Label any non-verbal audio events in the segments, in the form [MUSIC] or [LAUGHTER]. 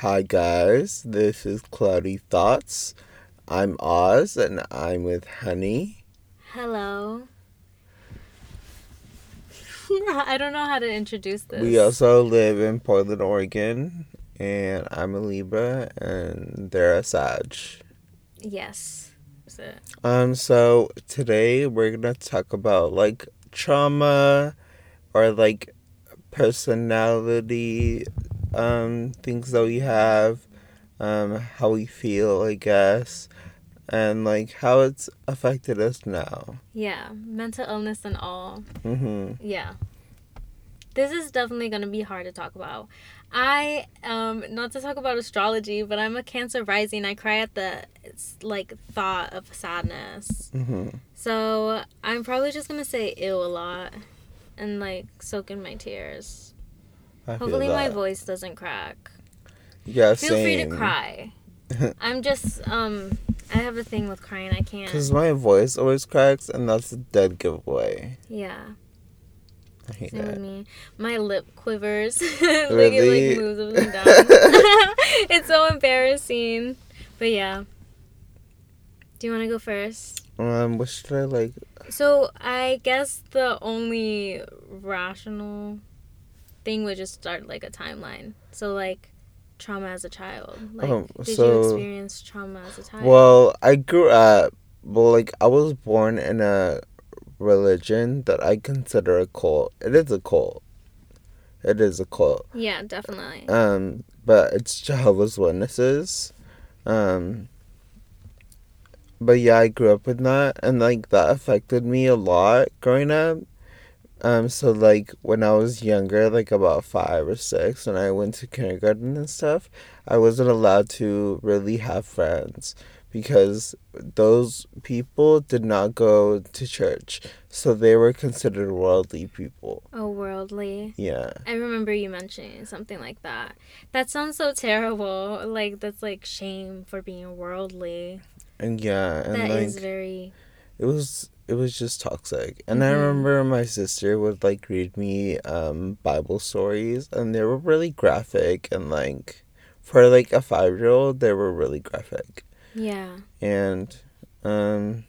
Hi guys, this is Cloudy Thoughts. I'm Oz and I'm with Honey. Hello. [LAUGHS] I don't know how to introduce this. We also live in Portland, Oregon, and I'm a Libra and they're a Sag. Yes. Is it? Um so today we're going to talk about like trauma or like personality um, things that we have, um, how we feel, I guess, and like how it's affected us now. Yeah, mental illness and all. Mm-hmm. Yeah. This is definitely going to be hard to talk about. I um not to talk about astrology, but I'm a Cancer rising. I cry at the it's like thought of sadness. hmm So, I'm probably just going to say ew a lot and like soak in my tears. I Hopefully my voice doesn't crack. Yeah, Feel free to cry. [LAUGHS] I'm just um I have a thing with crying. I can't. Cause my voice always cracks, and that's a dead giveaway. Yeah, I hate same that. me. My lip quivers. [LAUGHS] like Really? it like moves up and [LAUGHS] down. it's so embarrassing. But yeah. Do you want to go first? Um, what should I like? So I guess the only rational thing would just start like a timeline. So like trauma as a child. Like Oh, did you experience trauma as a child? Well, I grew up. Well, like I was born in a religion that I consider a cult. It is a cult. It is a cult. yeah, definitely. Um, but it's Jehovah's Witnesses. Um, but yeah, I grew up with that, and like that affected me a lot growing up. Um, so like when I was younger, like about five or six, and I went to kindergarten and stuff, I wasn't allowed to really have friends because those people did not go to church, so they were considered worldly people. oh, worldly. Yeah. I remember you mentioning something like that. That sounds so terrible. Like that's like shame for being worldly. And yeah, and That is like very it was it was just toxic and i Mhm. remember my sister would like read me um bible stories and they were really graphic and like for like a five year old they were really graphic yeah. and um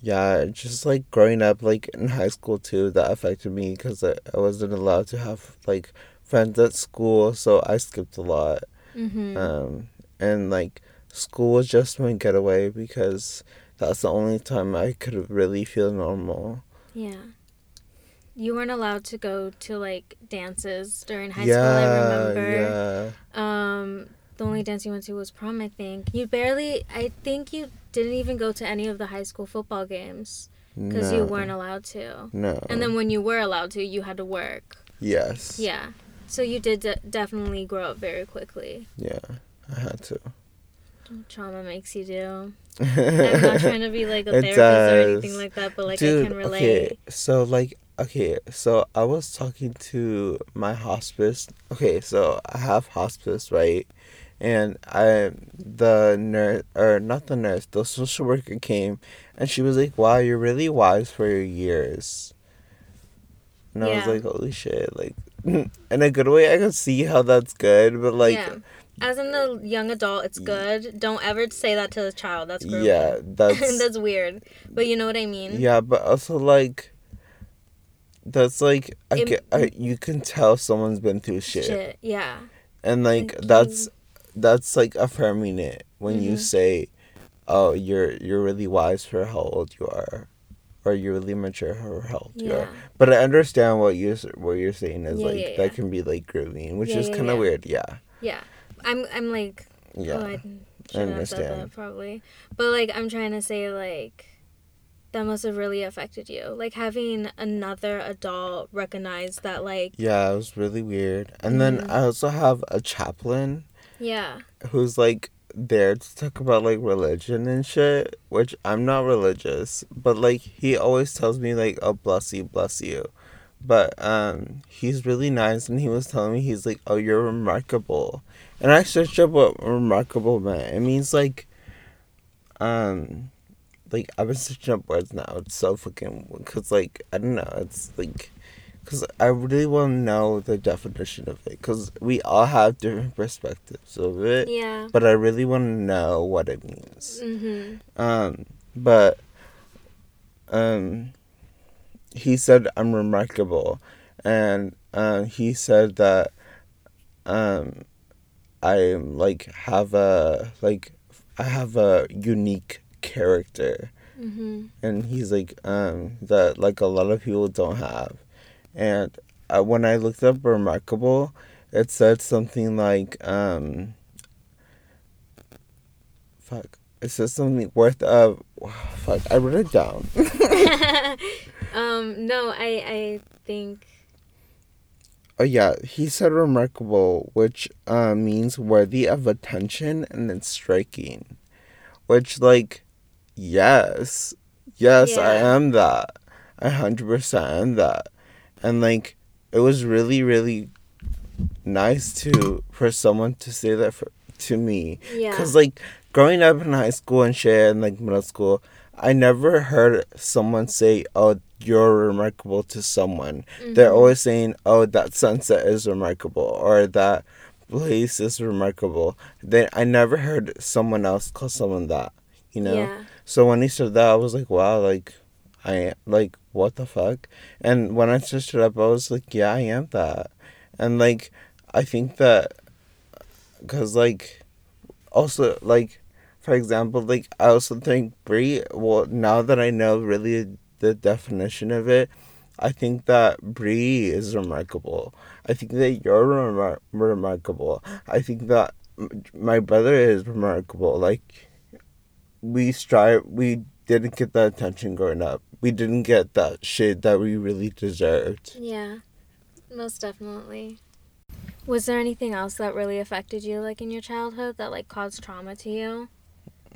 yeah just like growing up like in high school too that affected me because I, I wasn't allowed to have like friends at school so i skipped a lot Mhm. um, and like school was just my getaway because that's the only time I could really feel normal. yeah. You weren't allowed to go to like dances during high school. I remember. yeah. Um, the only dance you went to was prom. I think you barely. I think you didn't even go to any of the high school football games because you weren't allowed to. No. And then when you were allowed to, you had to work. yes. Yeah. So you did de- definitely grow up very quickly. Yeah. I had to. Trauma makes you do. [LAUGHS] I'm not trying to be like a therapist or anything like that, but like Dude, I can relate. okay. So like okay, so I was talking to my hospice. Okay, so I have hospice, right? And I the nurse or not the nurse, the social worker came and she was like, Wow, you're really wise for your years. And I was like, Holy shit, like [LAUGHS] in a good way I can see how that's good, but like yeah. As in the young adult, it's good. Don't ever say that to the child. That's yeah, that's [LAUGHS] that's weird. But you know what I mean? Yeah, but also like that's like I It- get, I, you can tell someone's been through shit, Yeah. and like that's that's like affirming it when you Mhm. say, "Oh, you're you're really wise for how old you are." Or you're really mature for how old you Yeah. are, but I understand what you what you're saying is Yeah, like yeah, that can be like grooming, which is kind of weird. Yeah, Yeah. I'm I'm like yeah, oh, I shouldn't have said that probably. But like I'm trying to say like that must have really affected you. Like having another adult recognize that like yeah. It was really weird. And then Mhm. I also have a chaplain yeah. who's like there to talk about like religion and shit, which I'm not religious, but like he always tells me like, "Oh, bless you, bless you," but um, he's really nice, and he was telling me he's like, "Oh, you're remarkable," and I searched up what remarkable meant. It means like, um, like I've been searching up words now. It's so fucking because like I don't know. It's like because I really want to know the definition of it. Because we all have different perspectives of it. Yeah. But I really want to know what it means. Mm-hmm. Um, but um, he said I'm remarkable, and uh, he said that um, I like have a like I have a unique character, Mm-hmm. and he's like um that like a lot of people don't have, and uh, when I looked up remarkable, it said something like um. Fuck. It says something worth of. Fuck. I wrote it down. [LAUGHS] um, no, I I think Oh yeah, he said remarkable, which uh, means worthy of attention and it's striking. Which like, yes, yes, I am that. I hundred percent am that, and like, it was really really nice to for someone to say that for, to me. yeah. Cause like growing up in high school and shit and like middle school, I never heard someone say, "Oh, you're remarkable" to someone. They're Mhm. always saying, "Oh, that sunset is remarkable," or "That place is remarkable." Then I never heard someone else call someone that. You know. Yeah. So when he said that, I was like, "Wow!" Like, I like what the fuck. And when I searched it up, I was like, "Yeah, I am that." And like, I think that, cause like, also like, for example, like I also think Brie. Well, now that I know really the definition of it, I think that Brie is remarkable. I think that you're remar- remarkable. I think that my brother is remarkable. Like we strive, we didn't get that attention growing up. We didn't get that shit that we really deserved. Yeah, most definitely. Was there anything else that really affected you, like in your childhood, that like caused trauma to you?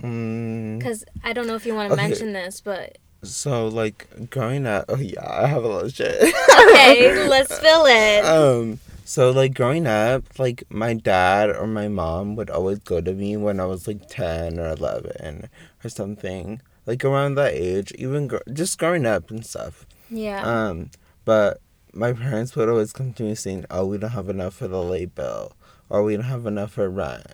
Mm, Because I don't know if you want to Okay. mention this, but so like growing up, oh yeah, I have a lot of shit. okay, [LAUGHS] let's fill it. Um, so like growing up, like my dad or my mom would always go to me when I was like ten or eleven or something, like around that age. Even gr- just growing up and stuff. yeah. Um, but my parents would always come to me saying, "Oh, we don't have enough for the late bill, or we don't have enough for rent,"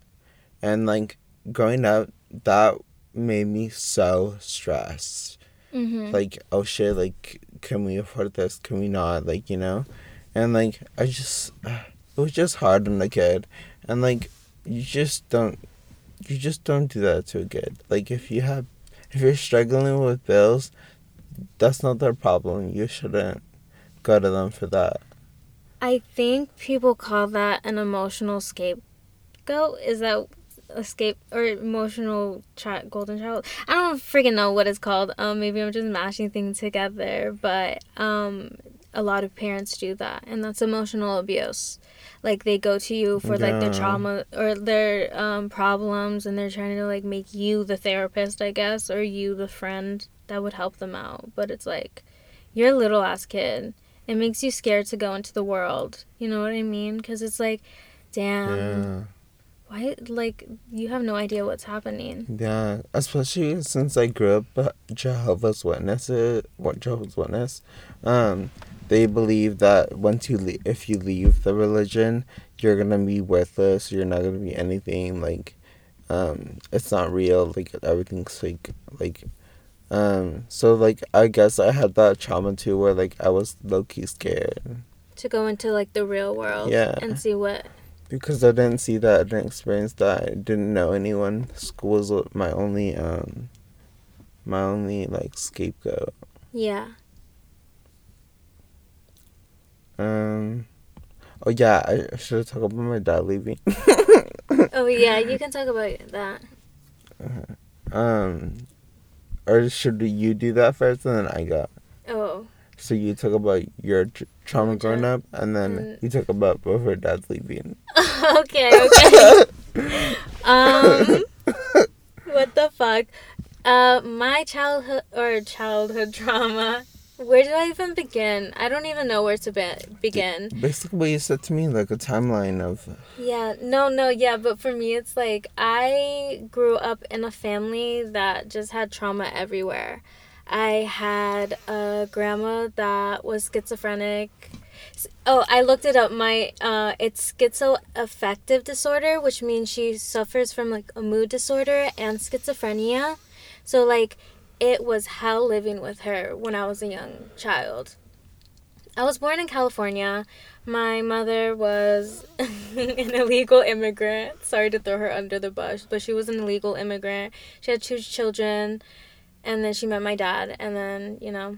and like growing up, that made me so stressed. Mm-hmm. like oh shit like can we afford this? Can we not? Like you know? And like i just [SIGHS] it was just hard on a kid. And like you just don't you just don't do that to a kid. Like if you have if you're struggling with bills that's not their problem. You shouldn't go to them for that. I think people call that an emotional scapegoat. Is that escape or emotional chi- golden child? I don't freaking know what it's called. Um, maybe I'm just mashing things together, but um, a lot of parents do that, and that's emotional abuse. Like they go to you for like their trauma or their um, problems, and they're trying to like make you the therapist, I guess, or you the friend that would help them out. But it's like you're a little ass kid. It makes you scared to go into the world. You know what I mean? Because it's like, damn, yeah why? Like you have no idea what's happening. Yeah, especially since I grew up a Jehovah's Witnesses, what Jehovah's Witness, um, they believe that once you leave, if you leave the religion, you're gonna be worthless. You're not gonna be anything. Like, um, it's not real. Like everything's fake. Like, um, so like I guess I had that trauma too, where like I was low key scared To go into like the real world Yeah. and see what. Because I didn't see that. I didn't experience that. I didn't know anyone. School was my only um, my only like scapegoat. Yeah. Um. Oh yeah, I should have talked about my dad leaving. [LAUGHS] Oh yeah, you can talk about that. um, or should you do that first and then I go? Oh. So you talk about your tr- trauma My growing up, and then Mm. you talk about both her dad's leaving. [LAUGHS] okay. Okay. [LAUGHS] um. What the fuck? Uh, my childhood or childhood trauma. Where did I even begin? I don't even know where to be- begin. Basically, what you said to me, like a timeline of. Yeah, no, no, yeah, but for me, it's like I grew up in a family that just had trauma everywhere. I had a grandma that was schizophrenic. Oh, I looked it up. My uh, it's schizoaffective disorder, which means she suffers from like a mood disorder and schizophrenia. So like, it was hell living with her when I was a young child. I was born in California. My mother was [LAUGHS] an illegal immigrant. Sorry to throw her under the bus, but she was an illegal immigrant. She had two children, and then she met my dad, and then you know,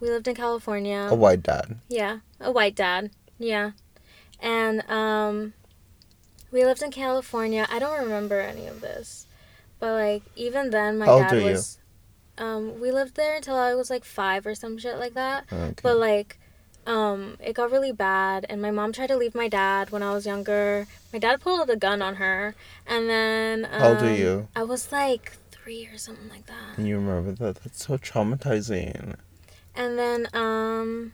we lived in California. A white dad. Yeah, a white dad. Yeah. And um we lived in California. I don't remember any of this. But like even then my How dad was um we lived there until I was like 5 or some shit like that. Okay. But like um it got really bad and my mom tried to leave my dad when I was younger. My dad pulled a gun on her and then um, How old are you? I was like 3 or something like that. You remember that? That's so traumatizing. And then, um,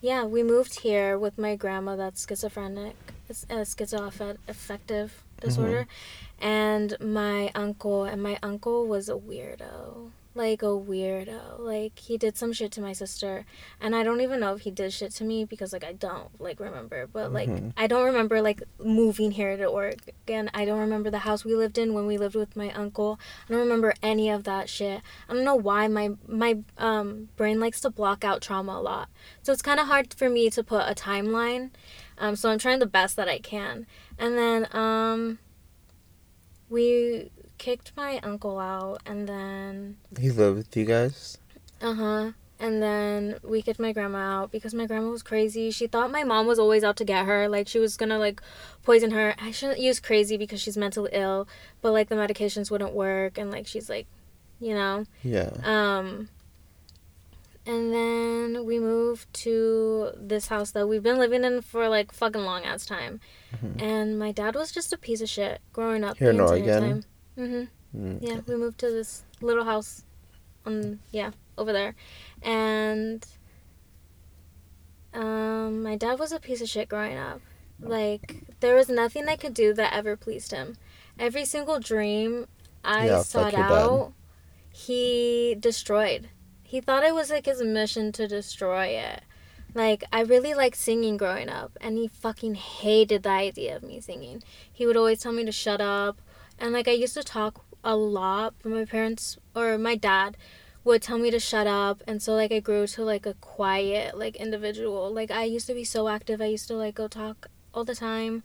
yeah, we moved here with my grandma that's schizophrenic, it's a schizoaffective disorder, and my uncle, and my uncle was a weirdo. Like a weirdo. Like he did some shit to my sister, and I don't even know if he did shit to me because like I don't like remember. But like Mhm. I don't remember like moving here to Oregon. I don't remember the house we lived in when we lived with my uncle. I don't remember any of that shit. I don't know why my my um brain likes to block out trauma a lot. So it's kind of hard for me to put a timeline. Um so I'm trying the best that I can. And then um we kicked my uncle out and then He lived with you guys? uh-huh and then we kicked my grandma out because my grandma was crazy. She thought my mom was always out to get her. Like she was gonna like poison her. I shouldn't use crazy because she's mentally ill, but like the medications wouldn't work and like she's like, you know. Yeah. Um and then we moved to this house that we've been living in for like fucking long ass time. Mhm. And my dad was just a piece of shit growing up. Here in the entire Oregon? time. Mhm. Mm, Yeah, we moved to this little house on yeah, over there. And um my dad was a piece of shit growing up. Like there was nothing I could do that ever pleased him. Every single dream I Yeah, sought your dad. out, he destroyed. He thought it was like his mission to destroy it. Like I really liked singing growing up and he fucking hated the idea of me singing. He would always tell me to shut up and like I used to talk a lot, but my parents or my dad would tell me to shut up and so like I grew to like a quiet like individual. Like I used to be so active. I used to like go talk all the time.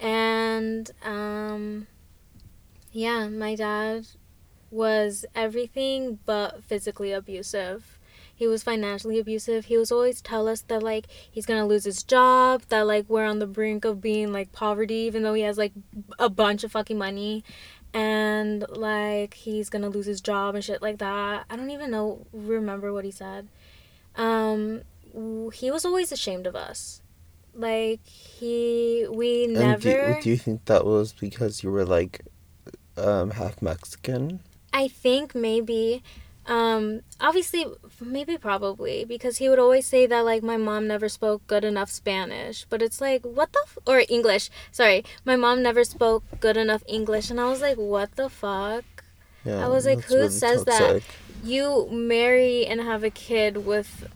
And um yeah, my dad was everything but physically abusive. He was financially abusive. He was always tell us that like he's gonna lose his job, that like we're on the brink of being like poverty, even though he has like a bunch of fucking money, and like he's gonna lose his job and shit like that. I don't even know remember what he said. Um, he was always ashamed of us. Like he, we And never. do, do you think that was because you were like um, half Mexican? I think maybe um obviously maybe probably because he would always say that like my mom never spoke good enough Spanish but it's like what the f- or English sorry my mom never spoke good enough English and I was like what the fuck Yeah. I was like, who says that? you marry and have a kid with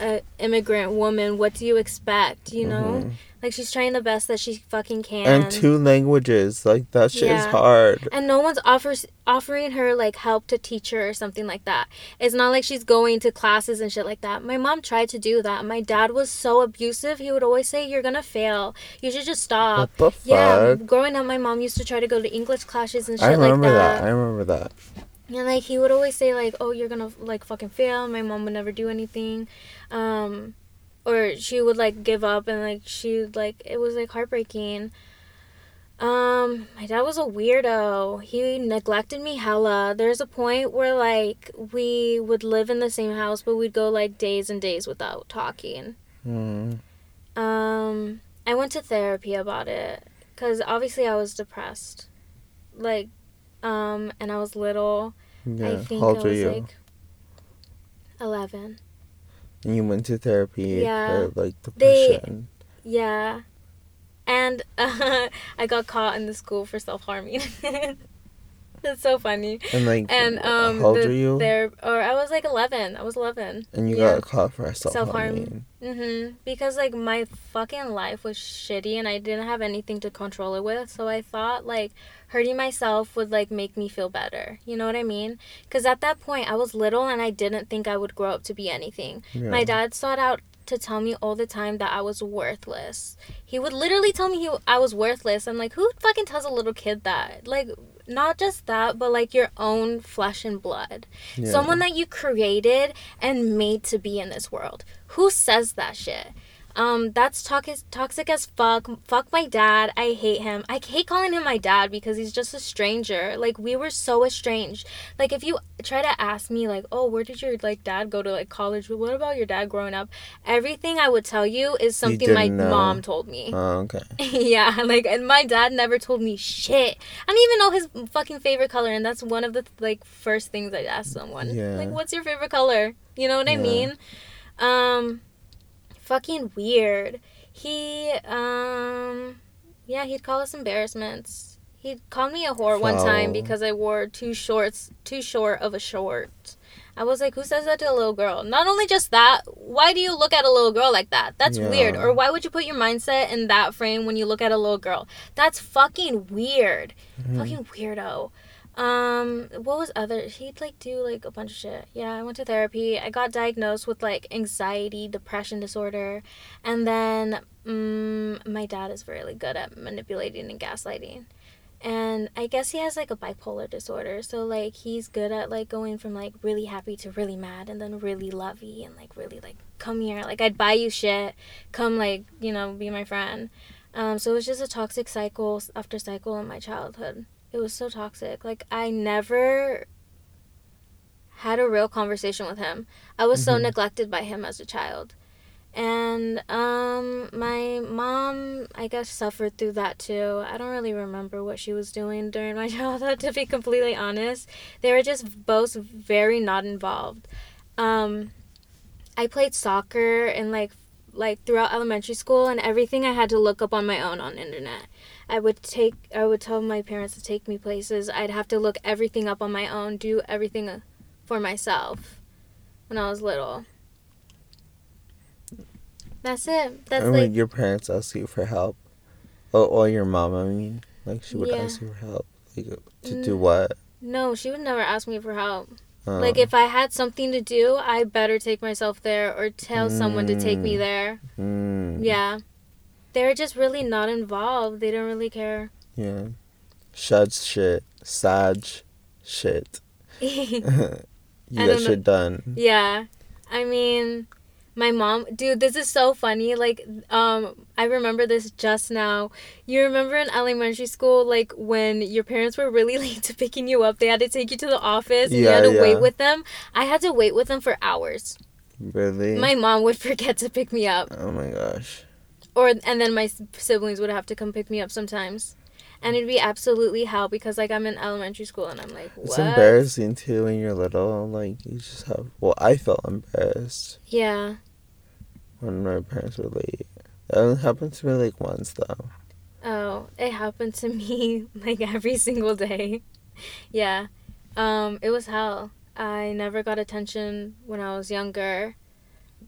a immigrant woman what do you expect you know Mhm. like she's trying the best that she fucking can And two languages, like that shit is hard. and no one's offers offering her like help to teach her or something like that. It's not like she's going to classes and shit like that. My mom tried to do that. My dad was so abusive. He would always say, "You're gonna fail. You should just stop." What the fuck? Yeah, growing up, my mom used to try to go to English classes and shit like that. I remember that. I remember that. And like he would always say like, "Oh, you're gonna like fucking fail." My mom would never do anything, um, or she would like give up and like she would like it was like heartbreaking. Um, my dad was a weirdo. He neglected me hella. There's a point where like we would live in the same house, but we'd go like days and days without talking. Mm. Um, I went to therapy about it because obviously I was depressed, like, um, and I was little. Yeah. I think How old I are was you? like eleven. And you went to therapy Yeah. for like They- depression. Yeah, and uh, [LAUGHS] I got caught in the school for self harming. [LAUGHS] [LAUGHS] That's so funny. And like, And um, how old the- are you? There, or I was like eleven. I was eleven. And you yeah. got caught for self harming. Mhm. Because like my fucking life was shitty and I didn't have anything to control it with, so I thought like hurting myself would like make me feel better. You know what I mean? Cuz at that point I was little and I didn't think I would grow up to be anything. Yeah. My dad sought out to tell me all the time that I was worthless. He would literally tell me he, I was worthless. I'm like, who fucking tells a little kid that? Like, not just that, but like your own flesh and blood. Yeah. Someone that you created and made to be in this world. Who says that shit? Um, that's toxic, toxic as fuck. Fuck my dad. I hate him. I hate calling him my dad because he's just a stranger. Like we were so estranged. Like if you try to ask me, like, oh, where did your like dad go to like college? What about your dad growing up? Everything I would tell you is something my know. mom told me. Oh, okay. [LAUGHS] yeah, like and my dad never told me shit. I don't even know his fucking favorite color, and that's one of the like first things I'd ask someone. Yeah. Like, what's your favorite color? You know what I mean? Um, fucking weird. He um, yeah, he'd call us embarrassments. He called me a whore one time because I wore too shorts, too short of a short. I was like, who says that to a little girl? Not only just that, why do you look at a little girl like that? That's Yeah. weird. Or why would you put your mindset in that frame when you look at a little girl? That's fucking weird. Mhm. Fucking weirdo. Um, what was other? He'd like do like a bunch of shit. Yeah, I went to therapy. I got diagnosed with like anxiety, depression disorder, and then mm, my dad is really good at manipulating and gaslighting. And I guess he has like a bipolar disorder. So like he's good at like going from like really happy to really mad and then really lovey and like really like come here. Like I'd buy you shit. Come like, you know, be my friend. Um, so it was just a toxic cycle after cycle in my childhood. It was so toxic. Like I never had a real conversation with him. I was so Mhm. neglected by him as a child. And um my mom I guess suffered through that too. I don't really remember what she was doing during my [LAUGHS] childhood to be completely honest. They were just both very not involved. Um I played soccer and like like throughout elementary school and everything I had to look up on my own on internet. I would take I would tell my parents to take me places. I'd have to look everything up on my own, do everything uh, for myself when I was little. That's it. That's and like your parents ask you for help? Oh, or your mom, I mean. Like, she would Yeah. ask you for help. Like, to do Mm. what? no, she would never ask me for help. Uh, Like if I had something to do, I better take myself there or tell someone to take me Mm. there. mm, Yeah. They're just really not involved. They don't really care. Yeah. Shud's shit. Sag shit. [LAUGHS] [LAUGHS] you got shit done. Yeah. I mean, my mom, dude, this is so funny. Like, um, I remember this just now. You remember in elementary school, like when your parents were really [LAUGHS] late to picking you up, they had to take you to the office and you Yeah, had to yeah. wait with them. I had to wait with them for hours. Really? My mom would forget to pick me up, oh my gosh. Or and then my siblings would have to come pick me up sometimes. And it'd be absolutely hell because like I'm in elementary school and I'm like, what? It's embarrassing too when you're little. Like, you just have. Well, I felt embarrassed Yeah. when my parents were late. That only happened to me like once though. Oh, it happened to me [LAUGHS] like every single day. [LAUGHS] Yeah. Um, it was hell. I never got attention when I was younger.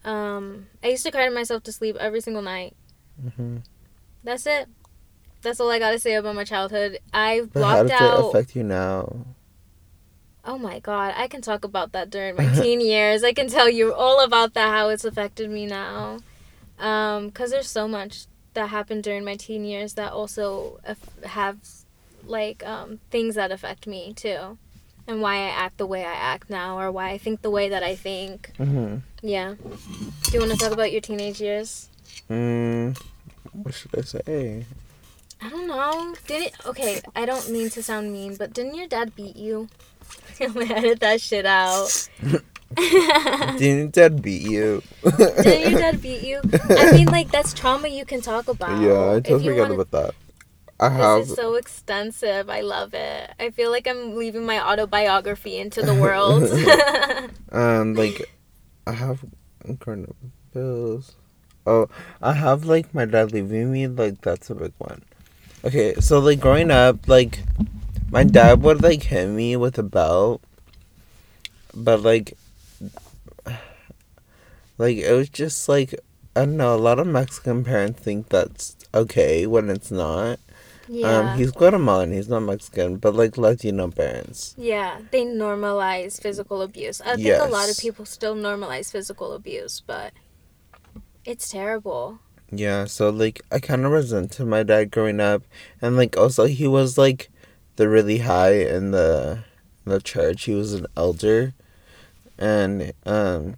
Um, I used to cry to myself to sleep every single night. Hmm That's it. That's all I gotta say about my childhood. I've But how blocked does it affect you now? Oh my god, I can talk about that during my [LAUGHS] teen years. I can tell you all about that, how it's affected me now. Um, cause there's so much that happened during my teen years that also have like um things that affect me too, and why I act the way I act now, or why I think the way that I think. hmm Yeah. Do you want to talk about your teenage years? Mm, what should I say? I don't know. Did it? Okay, I don't mean to sound mean, but didn't your dad beat you? I'm gonna edit that shit out. [LAUGHS] Didn't dad beat you? [LAUGHS] didn't your dad beat you? I mean, like that's trauma you can talk about. Yeah, I totally forgot wanna- about that. I have. This is so extensive. I love it. I feel like I'm leaving my autobiography into the world. [LAUGHS] Um, like, I have current bills. Oh, I have like my dad leaving me. Like that's a big one. Okay, so like growing up, like my dad would like hit me with a belt, but like, like it was just like I don't know. A lot of Mexican parents think that's okay when it's not. Yeah. Um, he's Guatemalan. He's not Mexican, but like Latino parents. yeah, they normalize physical abuse. I think a lot of people still normalize physical abuse, but it's terrible. Yeah, so like I kind of resented my dad growing up, and like also he was like the really high in the the church. He was an elder, and um,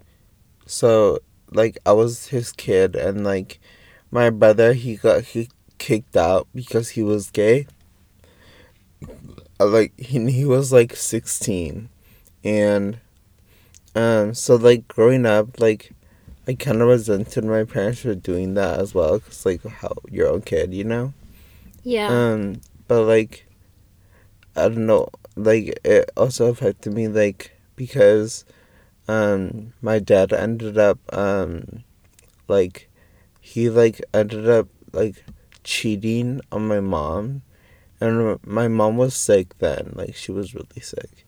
so like I was his kid, and like my brother he got he kicked out because he was gay. Uh, Like he he was like sixteen, and um, so like growing up like. I kind of resented my parents for doing that as well, cause like how your own kid, you know. Yeah. Um, but like, I don't know. Like it also affected me, like because, um, my dad ended up, um, like, he like ended up like cheating on my mom, and my mom was sick then. Like she was really sick,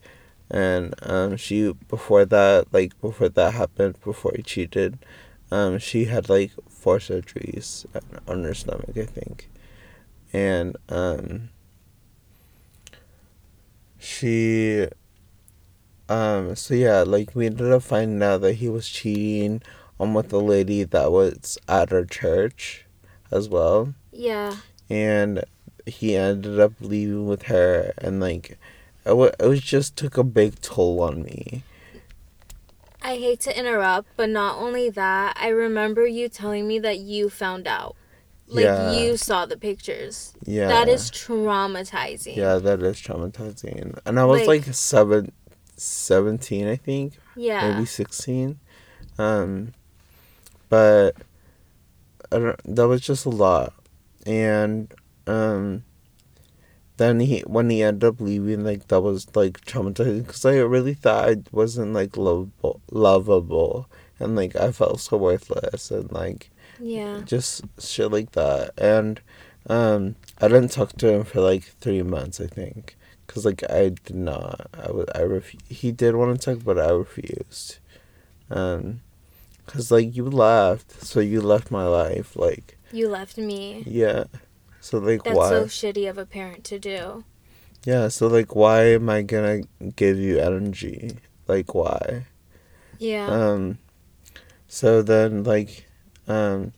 and um, she before that, like before that happened, before he cheated, um, she had like four surgeries on her stomach, I think and um she um so yeah like we ended up finding out that he was cheating on with the lady that was at our church as well yeah. and he ended up leaving with her and like it, wa- it was just took a big toll on me I hate to interrupt, but not only that, I remember you telling me that you found out. Like Yeah. you saw the pictures. yeah That is traumatizing. yeah that is traumatizing and i was Like- like seven 17 i think Yeah. maybe 16 um but I don't, that was just a lot and um then he when he ended up leaving like that was like traumatizing because i really thought i wasn't like lovable lovable and like i felt so worthless and like Yeah. just shit like that and um i didn't talk to him for like three months i think because like i did not i was i ref- he did want to talk but i refused um because like you left so you left my life like You left me. yeah so like That's why so shitty of a parent to do. yeah so like why am i gonna give you energy like why Yeah. um so then like um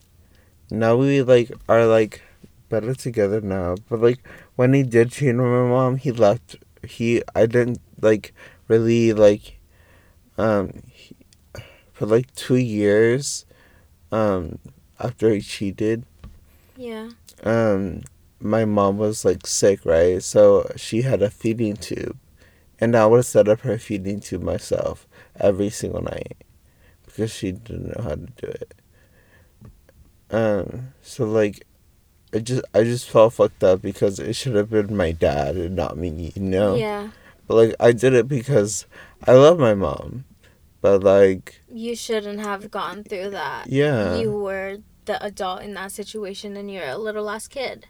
now we like are like better together now but like when he did cheat on my mom he left he i didn't like really like um he, for like two years um after he cheated yeah. Um my mom was like sick right so she had a feeding tube and i would set up her feeding tube myself every single night because she didn't know how to do it um so like i just i just felt fucked up because it should have been my dad and not me you know Yeah. but like i did it because i love my mom but like You shouldn't have gone through that. yeah You were the adult in that situation and you're a little ass kid.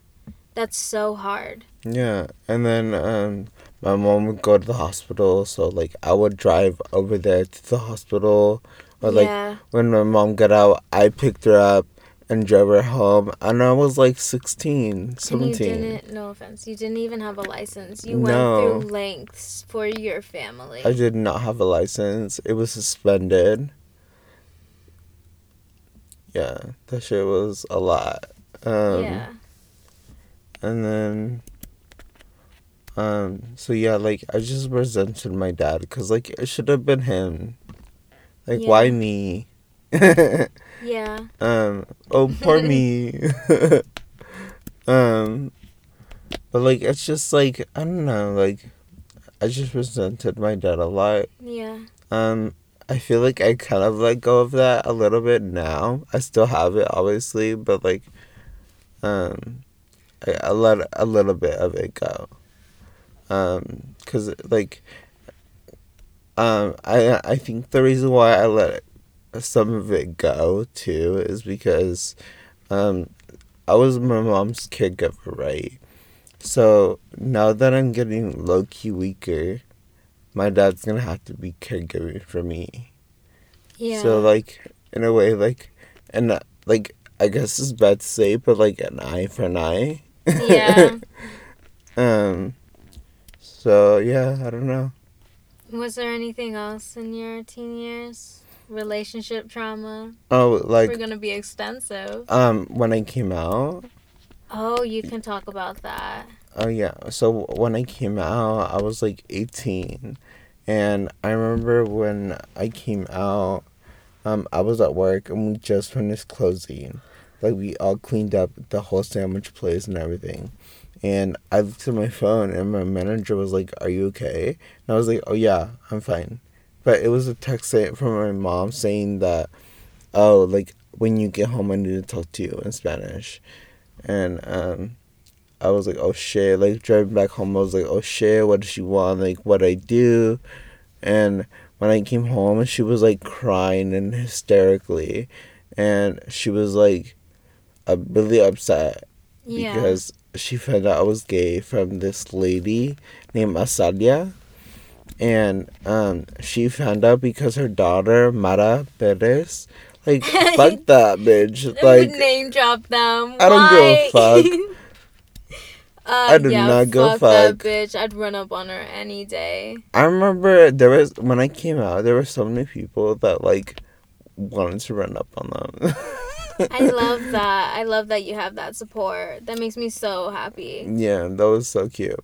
That's so hard. Yeah, and then um, my mom would go to the hospital, so like I would drive over there to the hospital, or like yeah. when my mom got out, I picked her up and drove her home, and I was like 16, And you 17. didn't, no offense, you didn't even have a license. You No. went through lengths for your family. I did not have a license. It was suspended. Yeah, that shit was a lot. Um, yeah. And then, um, so yeah, like I just resented my dad because like it should have been him. Like Yeah. why me? [LAUGHS] Yeah. um. Oh, poor me. [LAUGHS] [LAUGHS] um. But like it's just like I don't know. Like I just resented my dad a lot. Yeah. Um. I feel like I kind of let go of that a little bit now. I still have it, obviously, but like, um, I, I let a little bit of it go. Um, cause like, um, I I think the reason why I let some of it go too is because, um, I was my mom's caregiver, right? So now that I'm getting low key weaker, my dad's gonna have to be caregiving for me. Yeah. So like in a way like and uh, like I guess it's bad to say, but like an eye for an eye. yeah. [LAUGHS] um. So yeah, I don't know. Was there anything else in your teen years? Relationship trauma? Oh, like We're gonna be extensive. um when I came out. Oh, you can talk about that. Oh yeah. So when I came out, I was like 18. And I remember when I came out, um I was at work and we just finished closing. Like we all cleaned up the whole sandwich place and everything. And I looked at my phone and my manager was like, "Are you okay?" And I was like, "Oh yeah, I'm fine." But it was a text from my mom saying that, "Oh, like when you get home, I need to talk to you in Spanish." And um I was like, oh shit. Like driving back home, I was like, oh shit, what does she want? Like, what I do? And when I came home, she was like crying and hysterically, and she was like, uh, really upset Yeah. because she found out I was gay from this lady named Asalia. And um, she found out because her daughter Mara Perez, like [LAUGHS] fuck that bitch, like, name drop them. I don't give a fuck. [LAUGHS] uh, I do yeah, not go a fuck that bitch. I'd run up on her any day. I remember there was when I came out, there were so many people that like wanted to run up on them. I [LAUGHS] love that. I love that you have that support. That makes me so happy. Yeah, that was so cute.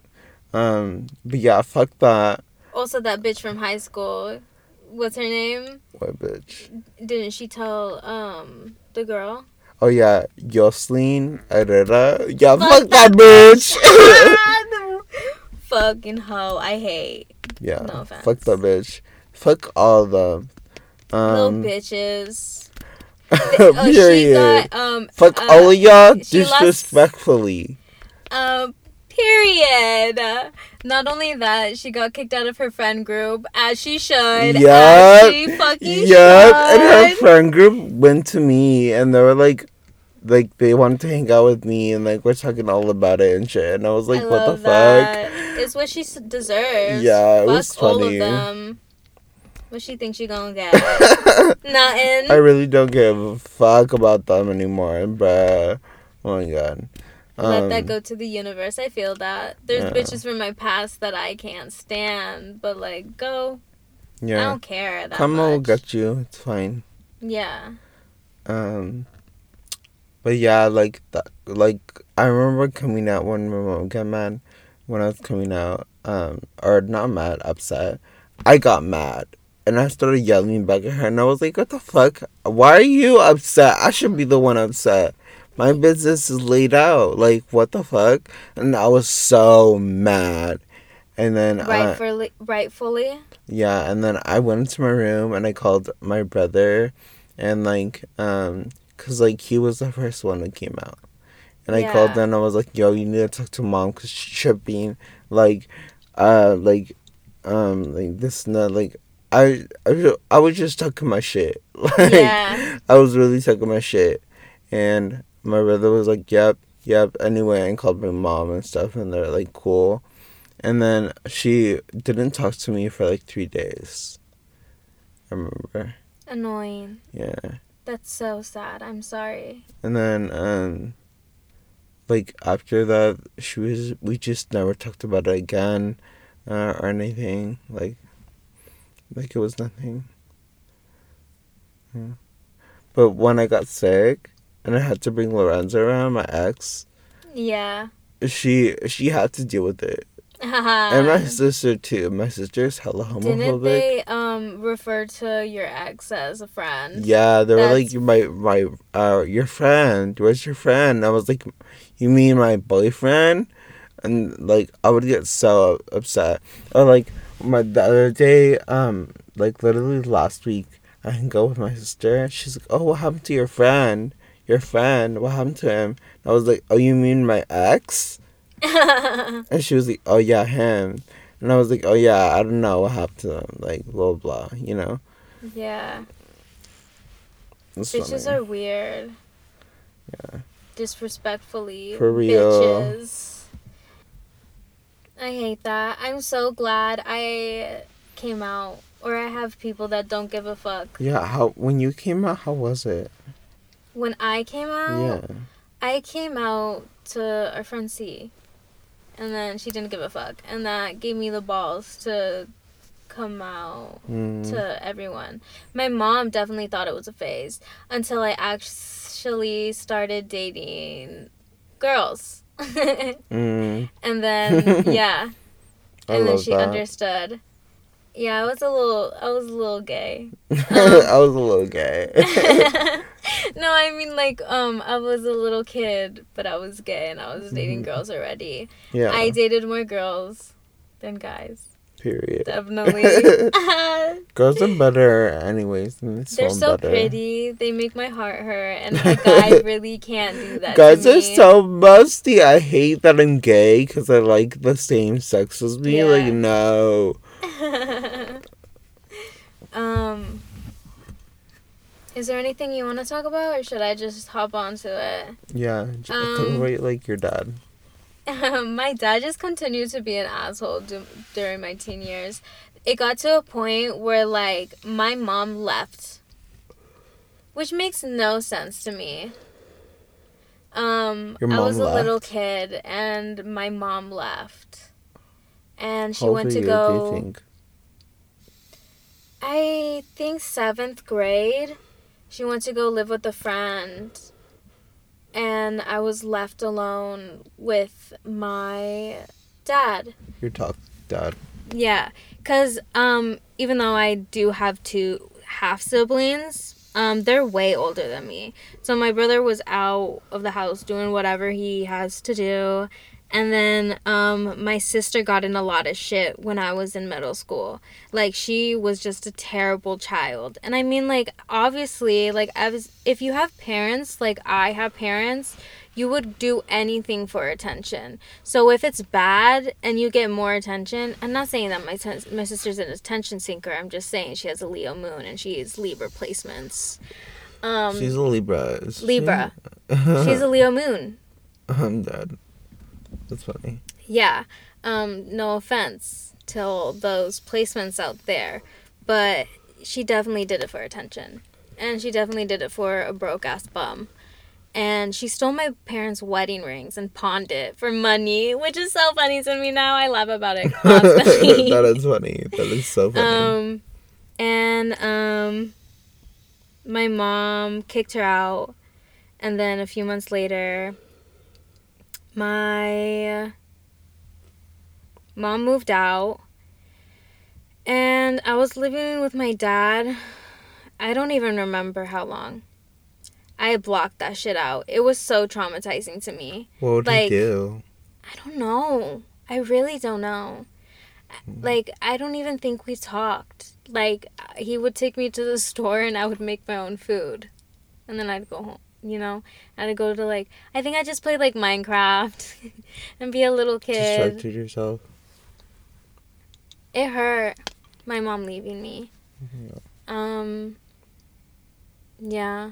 Um, but yeah, fuck that Also, that bitch from high school. What's her name? What bitch. Didn't she tell um the girl? Oh yeah, Yoselin Herrera. Yeah, Fuck fuck, that that bitch. [LAUGHS] [LAUGHS] Fucking hoe. I hate yeah, No offense. fuck that bitch. Fuck all the them. little Um, bitches. [LAUGHS] Oh, period. got um. fuck uh, all of y'all disrespectfully. Um. Period. Not only that, she got kicked out of her friend group, as she should. Yeah. She fucking Yep, and her friend group went to me and they were like, like they wanted to hang out with me and like we're talking all about it and shit. And I was like, I what the fuck? It's what she deserves. Yeah, it Fuck was all funny. of them. What she think she gonna get? [LAUGHS] Nothing. I really don't give a fuck about them anymore, bruh. Oh my god. Let that Um, go to the universe. I feel that. There's Yeah. bitches from my past that I can't stand, but like, go. Yeah. I don't care that Come will much. get you. It's fine. Yeah. Um, but yeah, like that, like I remember coming out when my mom got mad when I was coming out. Um, or not mad, upset. I got mad and I started yelling back at her, and I was like, "What the fuck? Why are you upset? I should be the one upset. My business is laid out. Like, what the fuck?" And I was so mad. And then Rightfully, rightfully. yeah, and then I went into my room and I called my brother, and like, um, cause like he was the first one who came out, and I called them and I was like, "Yo, you need to talk to mom, cause she's tripping, like, uh, like, um, like this and that, like." I, I, was- I was just talking my shit. [LAUGHS] Like, Yeah. I was really talking my shit. And my brother was like, yep, yep. Anyway, and called my mom and stuff, and they're like, cool. And then she didn't talk to me for like three days. I remember. Annoying. Yeah. That's so sad. I'm sorry. And then, um, like after that, she was. We just never talked about it again, uh, or anything. Like, like it was nothing. Yeah. But when I got sick, and I had to bring Lorenzo around, my ex, Yeah. she she had to deal with it, [LAUGHS] and my sister too. My sister's hella Uh, Didn't they um refer to your ex as a friend? Yeah, they were like my my uh your friend. Where's your friend? I was like, you mean my boyfriend? And like I would get so upset. Or like my the other day, um, like literally last week, I can go with my sister. She's like, oh, what happened to your friend? Your friend? What happened to him? I was like, oh, you mean my ex? [LAUGHS] And she was like, oh yeah, him. And I was like, oh yeah, I don't know what happened to them. Like blah blah, you know. yeah. It's Bitches funny. are weird. Yeah. Disrespectfully. For real. Bitches. I hate that. I'm so glad I came out, or I have people that don't give a fuck. Yeah, how when you came out, how was it? When I came out, Yeah. I came out to our friend C, and then she didn't give a fuck, and that gave me the balls to come out Mm. to everyone. My mom definitely thought it was a phase until I actually started dating girls. [LAUGHS] Mm. and then [LAUGHS] yeah, and then she that. understood. Yeah, I was a little I was a little gay. [LAUGHS] I was a little gay. [LAUGHS] no, I mean like um I was a little kid, but I was gay and I was dating Mhm. girls already. yeah. I dated more girls than guys. period. Definitely. [LAUGHS] Girls are better anyways. They're so better. pretty. They make my heart hurt, and a guy really can't do that. Guys are so musty. I hate that I'm gay because I like the same sex as me. Yeah. Like, no. um. Is there anything you want to talk about, or should I just hop onto it? Yeah. Um, wait, like your dad. [LAUGHS] my dad just continued to be an asshole du- during my teen years. It got to a point where like my mom left, which makes no sense to me. Um, I was a little kid and my mom left, and she How went to go. Do you think? I think seventh grade. She went to go live with a friend. And I was left alone with my dad. Your talk, dad. Yeah, cuz um even though I do have two half siblings, um they're way older than me. So my brother was out of the house doing whatever he has to do. And then um my sister got in a lot of shit when I was in middle school. Like she was just a terrible child. And I mean like obviously like as if you have parents like I have parents, you would do anything for attention. So if it's bad and you get more attention, I'm not saying that my ten- my sister's an attention sinker. I'm just saying she has a Leo moon and she's Libra placements. Um, She's a Libra. is she? Libra. [LAUGHS] she's a Leo moon. I'm dead. That's funny. Yeah. Um, no offense to those placements out there, but she definitely did it for attention. And she definitely did it for a broke ass bum. And she stole my parents' wedding rings and pawned it for money, which is so funny to me now. I laugh about it [LAUGHS] constantly. [LAUGHS] that is funny. That is so funny. um, and um, my mom kicked her out, and then a few months later, my mom moved out, and I was living with my dad. I don't even remember how long. I blocked that shit out. It was so traumatizing to me. what would like- he do? I don't know. I really don't know. Mm. Like, I don't even think we talked. Like, he would take me to the store and I would make my own food. And then I'd go home, you know? I'd go to, like, I think I just played, like, Minecraft [LAUGHS] and be a little kid. Distracted yourself. It hurt. My mom leaving me. Yeah. Um, yeah.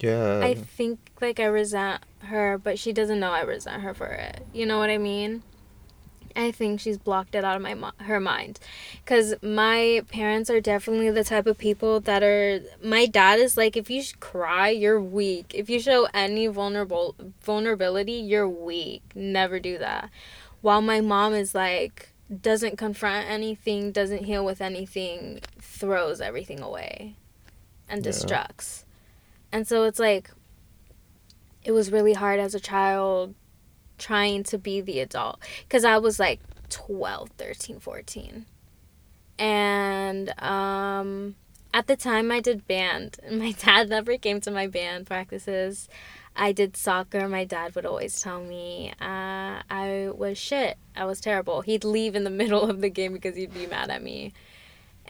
Yeah. I think like I resent her, but she doesn't know I resent her for it. You know what I mean? I think she's blocked it out of my mi- her mind, because my parents are definitely the type of people that are. My dad is like, if you cry, you're weak. If you show any vulnerable vulnerability, you're weak. Never do that. While my mom is like, doesn't confront anything, doesn't heal with anything, throws everything away, and Yeah. destructs. And so it's like, it was really hard as a child trying to be the adult. Because I was like 12, 13, 14. And um, at the time, I did band. [LAUGHS] My dad never came to my band practices. I did soccer. My dad would always tell me uh, I was shit. I was terrible. He'd leave in the [LAUGHS] middle of the game because he'd be mad at me.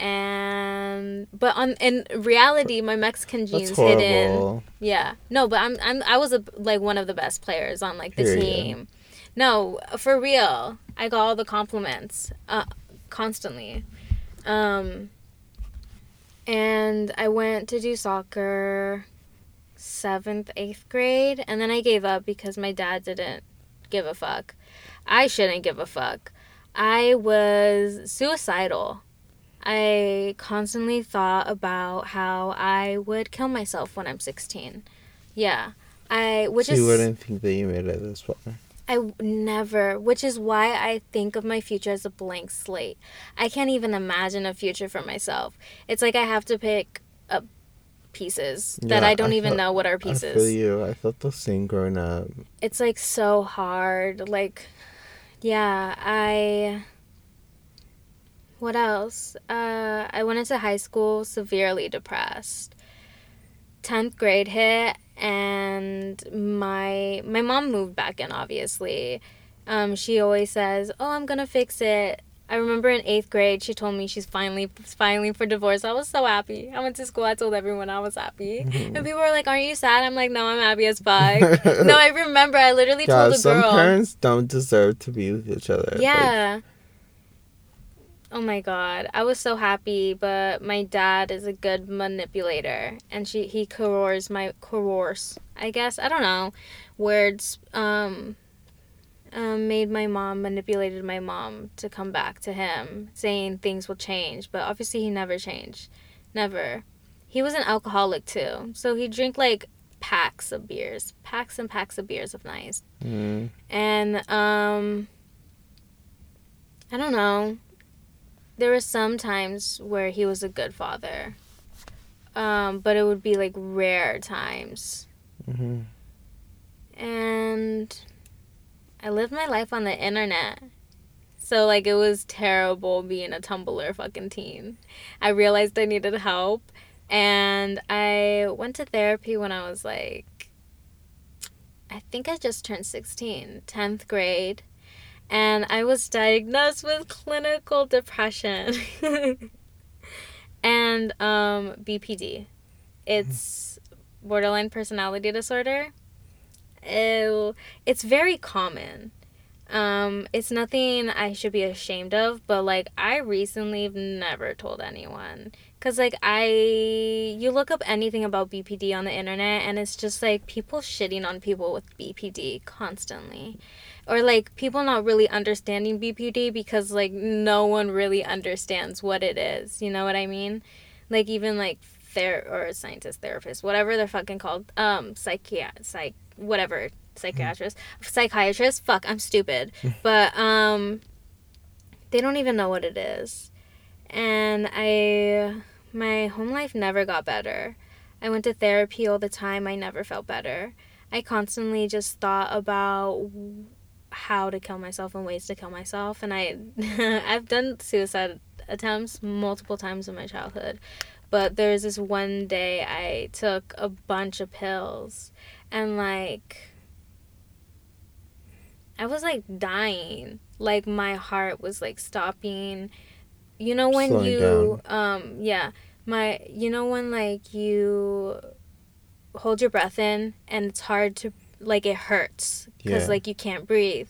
And but on in reality, my Mexican genes hidden. Yeah. No, but I'm I'm I was a, like one of the best players on like the Period. team. No, for real. I got all the compliments uh constantly. Um and I went to do soccer 7th, 8th grade and then I gave up because my dad didn't give a fuck. I shouldn't give a fuck. I was suicidal. I constantly thought about how I would kill myself when I'm 16. Yeah. I which so is you wouldn't think that you made it this far. I never, which is why I think of my future as a blank slate. I can't even imagine a future for myself. It's like I have to pick up pieces that I don't I even felt- know what are pieces. I feel you. I felt the same growing up. It's like so hard. Like, yeah, I. What else? Uh, I went into high school severely depressed. 10th grade hit and my my mom moved back in obviously um, she always says oh i'm gonna fix it i remember in eighth grade she told me she's finally filing for divorce i was so happy i went to school i told everyone i was happy and people were like aren't you sad i'm like no i'm happy as fuck [LAUGHS] no i remember i literally Yeah, told a some girl parents don't deserve to be with each other. Like, yeah. Oh my god. I was so happy, but my dad is a good manipulator and she he coerces my coerce. I guess I don't know. Words um um, made my mom manipulated my mom to come back to him saying things will change but obviously he never changed never he was an alcoholic too so he drink like packs of beers packs and packs of beers of nice mm, and um I don't know. There were some times where he was a good father. Um, but it would be like rare times. mhm. And I lived my life on the internet. So like it was terrible being a Tumblr fucking teen. I realized I needed help and I went to therapy when I was like I think I just turned 16, 10th grade, and I was diagnosed with clinical depression [LAUGHS] and um, BPD. It's borderline personality disorder. Ew. It's very common. Um, it's nothing I should be ashamed of, but like I recently never told anyone. Cause like I, you look up anything about BPD on the internet, and it's just like people shitting on people with BPD constantly, or like people not really understanding BPD because like no one really understands what it is. You know what I mean? Like even like ther or scientist, therapist, whatever they're fucking called, um, psychiat, psych, whatever, psychiatrist, psychiatrist. Fuck, I'm stupid, [LAUGHS] but um, they don't even know what it is, and I, my home life never got better. I went to therapy all the time. I never felt better. I constantly just thought about how to kill myself and ways to kill myself, and I, [LAUGHS] I've done suicide attempts multiple times in my childhood. But there was this one day I took a bunch of pills and like I was like dying. Like my heart was like stopping. You know when Slowing you um yeah, my you know when like you hold your breath in and it's hard to like it hurts cuz Yeah. like you can't breathe.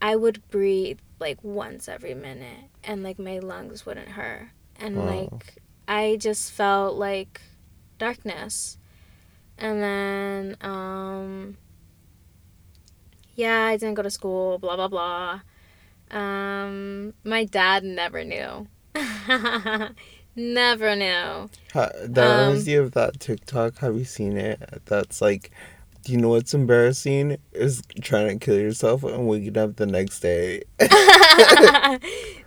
I would breathe like once every minute and like my lungs wouldn't hurt. And Wow. like I just felt like darkness. And then um yeah, I didn't go to school, blah blah blah. Um my dad never knew. [LAUGHS] never knew. Ha, that Um, reminds you of that TikTok. Have you seen it? That's like, do you know what's embarrassing? Is trying to kill yourself and waking up the next day. [LAUGHS]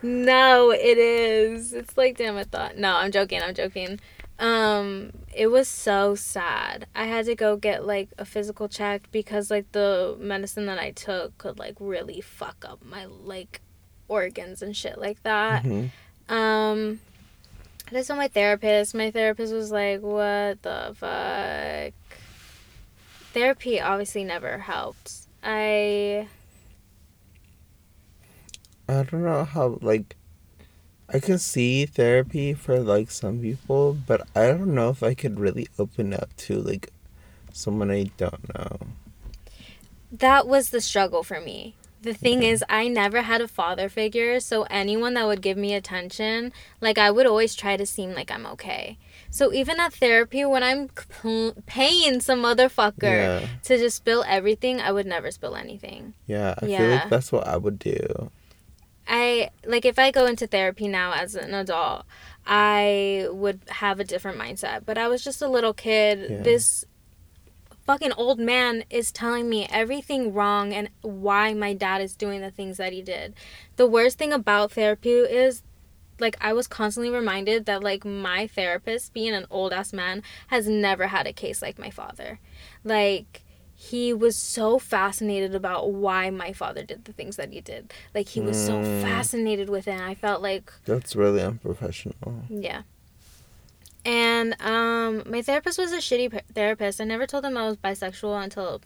no, it is. It's like damn I thought. No, I'm joking, I'm joking. Um, it was so sad. I had to go get like a physical check because like the medicine that I took could like really fuck up my like organs and shit like that. Mhm. Um, I just saw my therapist. My therapist was like, "What the fuck?" Therapy obviously never helped. I I don't know how like I can see therapy for like some people, but I don't know if I could really open up to like someone I don't know. that was the struggle for me. The thing is, I never had a father figure, so anyone that would give me attention, like I would always try to seem like I'm okay. So even at therapy, when I'm paying some motherfucker Yeah. to just spill everything, I would never spill anything. Yeah, I feel Yeah. like that's what I would do. I like if I go into therapy now as an adult, I would have a different mindset. But I was just a little kid. Yeah. This fucking old man is telling me everything wrong and why my dad is doing the things that he did. The worst thing about therapy is like I was constantly reminded that like my therapist being an old ass man has never had a case like my father. Like he was so fascinated about why my father did the things that he did. Like he was so Mm. fascinated with it. I felt like That's really unprofessional. yeah. And um my therapist was a shitty p- therapist. I never told him I was bisexual until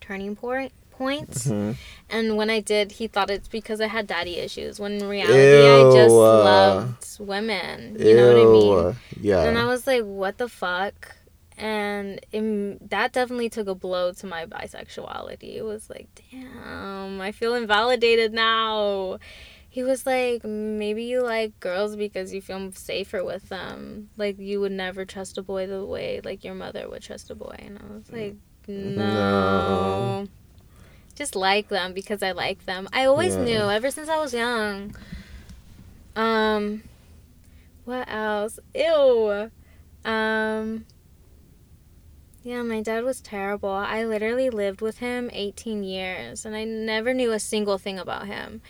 turning point points. Mhm. And when I did, he thought it's because I had daddy issues. When in reality, I just uh, loved women. You know what I mean? Yeah. And I was like, what the fuck? And it, that definitely took a blow to my bisexuality. It was like, damn, I feel invalidated now. He was like, maybe you like girls because you feel safer with them. Like, you would never trust a boy the way, like, your mother would trust a boy. And I was like, no. No. Just like them because I like them. I always Yeah. knew, ever since I was young. Um, what else? Ew. Um, yeah, my dad was terrible. I literally lived with him 18 years and I never knew a single thing about him.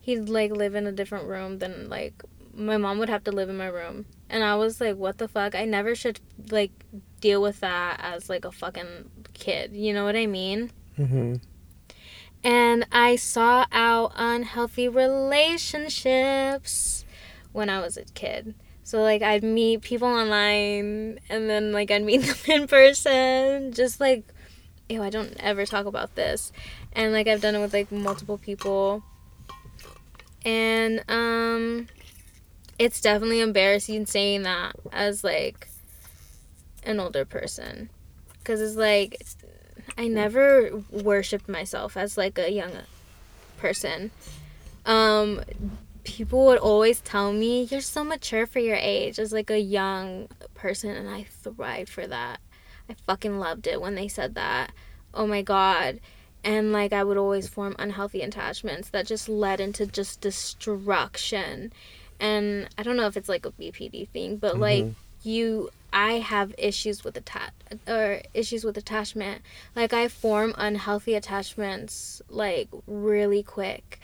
He'd like live in a different room than like my mom would have to live in my room. And I was like, what the fuck? I never should like deal with that as like a fucking kid. You know what I mean? hmm And I saw out unhealthy relationships when I was a kid. So like I'd meet people online and then like I'd meet [LAUGHS] them in person. Just like ew, I don't ever talk about this. And like I've done it with like multiple people. And um it's definitely embarrassing saying that as like an older person. Cause it's like I never worshipped myself as like a young person. Um, people would always tell me, "You're so mature for your age," as like a young person, and I thrived for that. I fucking loved it when they said that. Oh my god. And like I would always form unhealthy attachments that just led into just destruction. And I don't know if it's like a BPD thing, but like you I have issues with attach or issues with attachment. Like I form unhealthy attachments like really quick.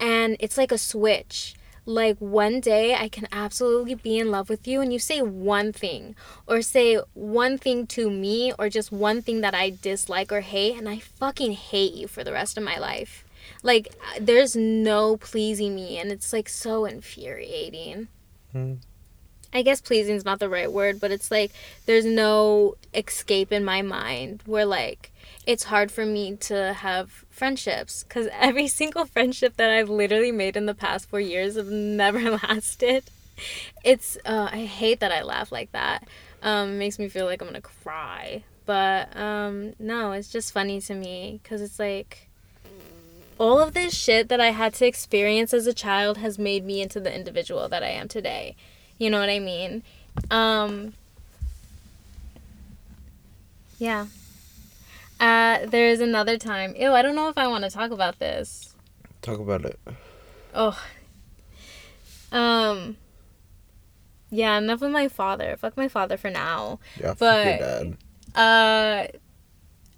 And it's like a switch. Like one day I can absolutely be in love with you and you say one thing or say one thing to me or just one thing that I dislike or hate and I fucking hate you for the rest of my life. Like there's no pleasing me and it's like so infuriating. Mm. I guess pleasing is not the right word, but it's like there's no escape in my mind where like it's hard for me to have friendships because [LAUGHS] every single friendship that I've literally made in the past four years have never [LAUGHS] lasted. It's uh, I hate that I laugh like that. Um, it makes me feel like I'm gonna cry, but um, no, it's just funny to me because it's like all of this shit that I had to experience as a child has made me into the individual that I am today. You know what I mean? Um, yeah. Uh, there's another time. Ew, I don't know if I want to talk about this. Talk about it. Oh. Um. Yeah, enough of my father. Fuck my father for now. Yeah, fuck But- dad. Uh,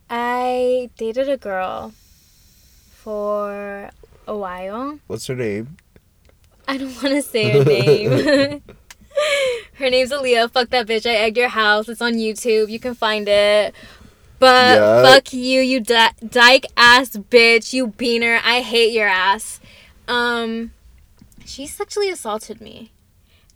I dated a girl for a while. What's her name? I don't want to say her name. [LAUGHS] [LAUGHS] her name's Aaliyah. Fuck that bitch. I egged your house. It's on YouTube. You can find it. But fuck you, you di- dyke ass bitch. You beaner. I hate your ass. Um, she sexually assaulted me.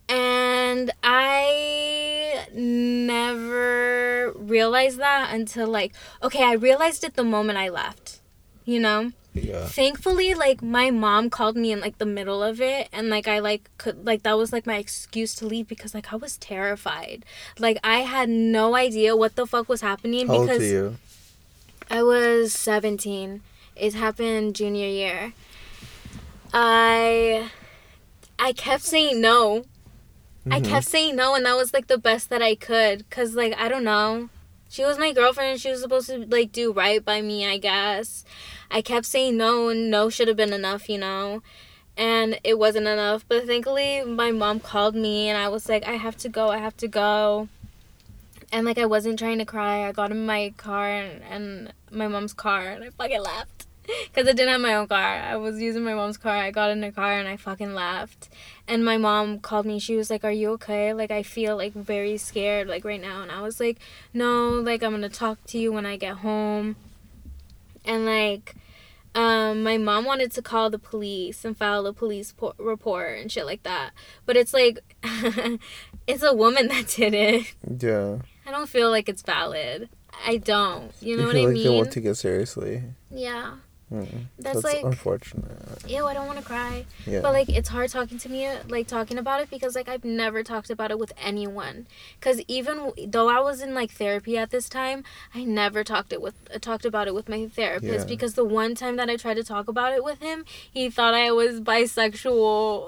And I never realized that until like, okay, I realized it the moment I left. You know? Yeah. thankfully like my mom called me in like the middle of it and like i like could like that was like my excuse to leave because like i was terrified like i had no idea what the fuck was happening How because you? i was 17 it happened junior year i i kept saying no i Mhm. kept saying no and that was like the best that i could because like i don't know she was my girlfriend she was supposed to like do right by me i guess i kept saying no and no should have been enough you know and it wasn't enough. But thankfully, my mom called me, and I was like, I have to go, I have to go. And like, I wasn't trying to cry. I got in my car and, and my mom's car, and I fucking left. Because I didn't have my own car. I was using my mom's car. I got in the car and I fucking left. And my mom called me. She was like, Are you okay? Like, I feel like very scared, like right now. And I was like, No, like, I'm going to talk to you when I get home. And like, um, my mom wanted to call the police and file a police po- report and shit like that. But it's like, [LAUGHS] it's a woman that did it. Yeah. I don't feel like it's valid. I don't. You know you what feel I like mean? they won't take it seriously. yeah. Mm. That's That's like- unfortunate. Ew, I don't want to cry. Yeah. But like it's hard talking to me like talking about it because like I've never talked about it with anyone. Cuz even though I was in like therapy at this time, I never talked it with uh, talked about it with my therapist Yeah. because the one time that I tried to talk about it with him, he thought I was bisexual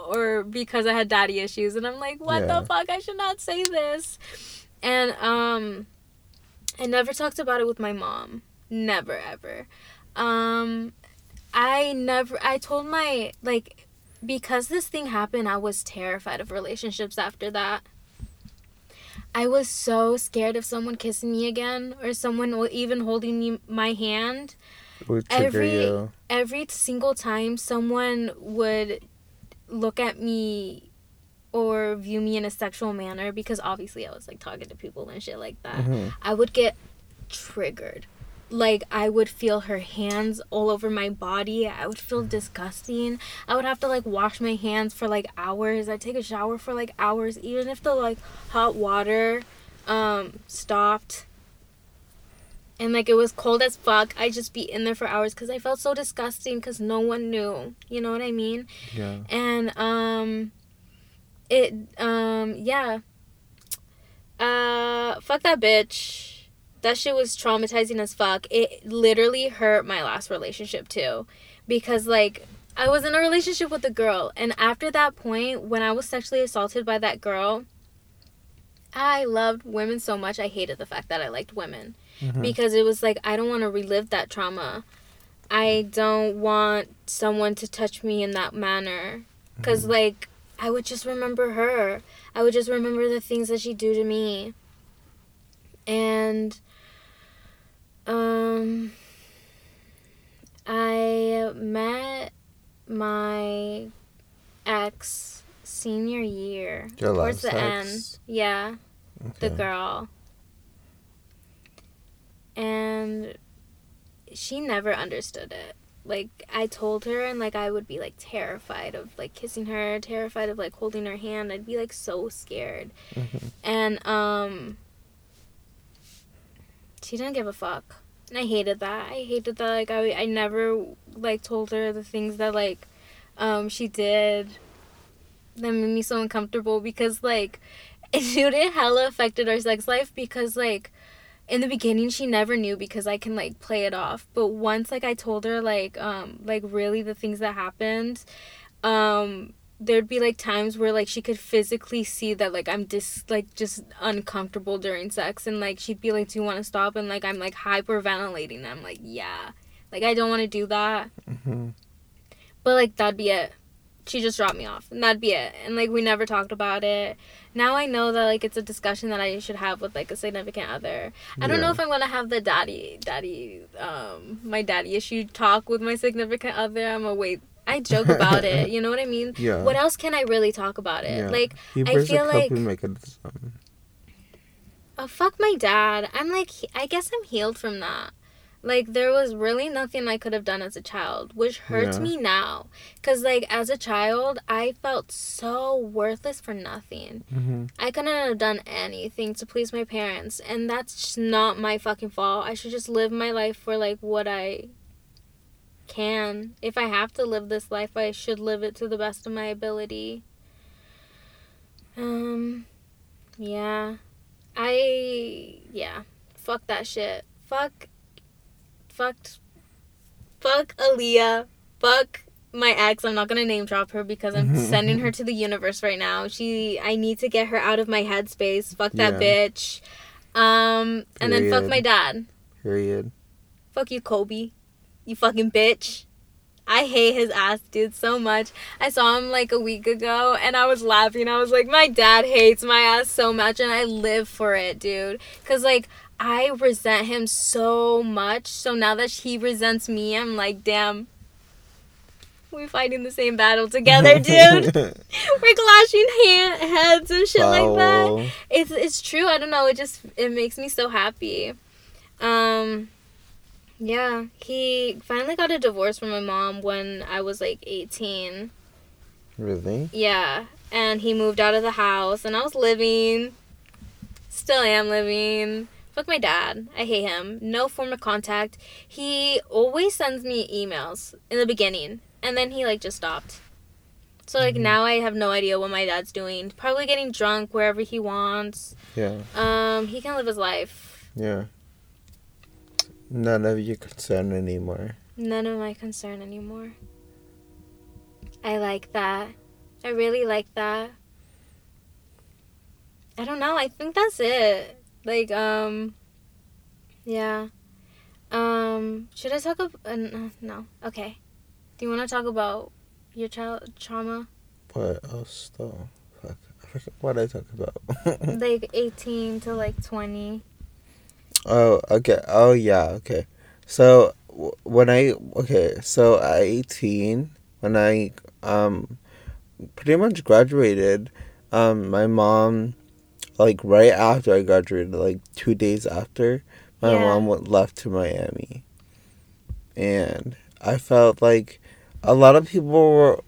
or because I had daddy issues and I'm like, "What Yeah. the fuck? I should not say this." And um I never talked about it with my mom. Never ever. Um I never I told my like because this thing happened, I was terrified of relationships after that. I was so scared of someone kissing me again or someone even holding me my hand. Every- you. Every single time someone would look at me or view me in a sexual manner because obviously I was like talking to people and shit like that. Mhm. I would get triggered. Like I would feel her hands all over my body. I would feel disgusting. I would have to like wash my hands for like hours. I'd take a shower for like hours even if the like hot water um stopped. And like it was cold as fuck. I'd just be in there for hours cuz I felt so disgusting cuz no one knew. You know what I mean? Yeah. and um it um yeah uh fuck that bitch that shit was traumatizing as fuck. It literally hurt my last relationship too. Because like i was in a relationship with a girl. And after that point when i was sexually assaulted by that girl i loved women so much i hated the fact that i liked women. Mhm. because it was like i don't want to relive that trauma. I don't want someone to touch me in that manner. Because Mm-hmm. like i would just remember her. I would just remember the things that she'd do to me. And um i met my ex senior year. Your towards the end. Ex? yeah the girl. And she never understood it. Like i told her and like i would be like terrified of like kissing her terrified of like holding her hand. I'd be like so scared. Mhm. and um she didn't give a fuck and i hated that i hated that like i, I never like told her the things that like um she did that made me so uncomfortable because like [LAUGHS] it hella affected our sex life because like in the beginning she never knew because I can like play it off. But once like I told her like um like really the things that happened, um there'd be like times where like she could physically see that like I'm just like just uncomfortable during sex and like she'd be like, Do you wanna stop? And like I'm like hyperventilating and I'm like, Yeah. Like I don't wanna do that. Mhm. But like that'd be it. She just dropped me off, and that'd be it. And like we never talked about it. Now I know that like it's a discussion that I should have with like a significant other. I don't know if I'm gonna have the daddy, daddy, um, my daddy issue talk with my significant other. I'm gonna wait. I joke about it. [LAUGHS] You know what I mean? Yeah. What else can I really talk about it? Yeah. Like, Hebrews feel a like- mechanism. oh fuck my dad. I'm like, I guess I'm healed from that. Like there was really nothing I could have done as a child, which hurts Yeah. me now. Cause like as a child, I felt so worthless for nothing. hmm I couldn't have done anything to please my parents, and that's just not my fucking fault. I should just live my life for like what I can. If I have to live this life, I should live it to the best of my ability. Um, yeah. I, yeah. Fuck that shit. Fuck, fucked, fuck Aaliyah. Fuck my ex. I'm not gonna name drop her because I'm [LAUGHS] sending her to the universe right now. She, I need to get her out of my headspace. Fuck that Yeah. bitch. Um, and then fuck my dad. Period. Fuck you, Kobe. You fucking bitch. I hate his ass, dude, so much. I saw him like a week ago and I was laughing. I was like, my dad hates my ass so much and I live for it, dude. Because, like, I resent him so much. So now that he resents me, I'm like, damn, we're fighting the same battle together, [LAUGHS] dude. we're clashing hand- heads and shit like that. It's it's true. I don't know. It just it makes me so happy. Um, yeah, he finally got a divorce from my mom when I was like eighteen. Really? Yeah, and he moved out of the house, and I was living. Still am living. Fuck my dad. I hate him. No form of contact. He always sends me emails in the beginning, and then he like just stopped. So like now I have no idea what my dad's doing. Probably getting drunk wherever he wants. Yeah. Um, he can live his life. Yeah. None of your concern anymore. None of my concern anymore. I like that. I really like that. I don't know. I think that's it. Like, um, yeah. Um, should I talk about? Uh, no. Okay. Do you want to talk about your child trauma? What else though? Fuck. I forgot what I talk about. [LAUGHS] like 18 to like 20. Oh, okay. Oh, yeah. Okay. So w- when I okay, so at eighteen, when I um pretty much graduated, um my mom, like right after I graduated, like two days after, my Yeah. mom went left to Miami, and I felt like a lot of people were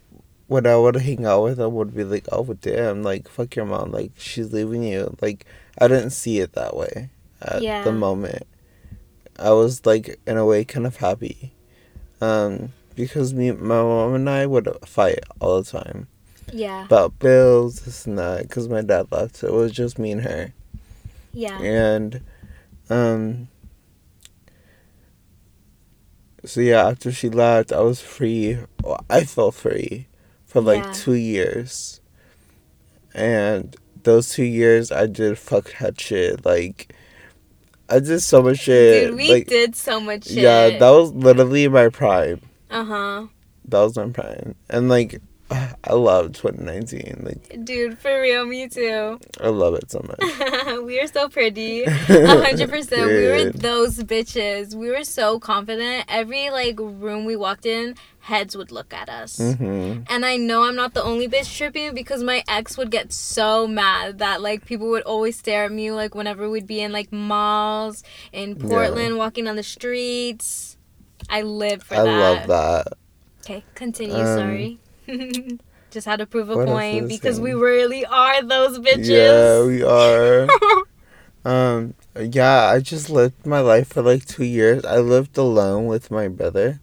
when I would hang out with them would be like, "Oh, damn! Like, fuck your mom! Like, she's leaving you." Like, I didn't see it that way at Yeah. the moment. I was like, in a way, kind of happy, um, because me, my mom and I would fight all the time Yeah. about bills, this and that. Because my dad left, so it was just me and her, Yeah. and um. So yeah, after she left, I was free. I felt free for like Yeah. two years, and those two years I did fuckhead shit. Like, I did so much shit. Dude, we like, did so much shit. yeah, that was literally my prime. Uh huh. That was my prime, and like, I love 2019. Like, Dude, for real, me too. I love it so much. [LAUGHS] we are so pretty. [LAUGHS] A hundred percent. We were those bitches. We were so confident. Every like room we walked in, heads would look at us. hmm And I know I'm not the only bitch tripping because my ex would get so mad that like people would always stare at me like whenever we'd be in like malls in Portland walking on the streets. I live for I that. love that. Okay, continue, Um, sorry. [LAUGHS] Just had to prove a what point because we really are those bitches. Yeah, we are. [LAUGHS] um, yeah, I just lived my life for like two years. I lived alone with my brother.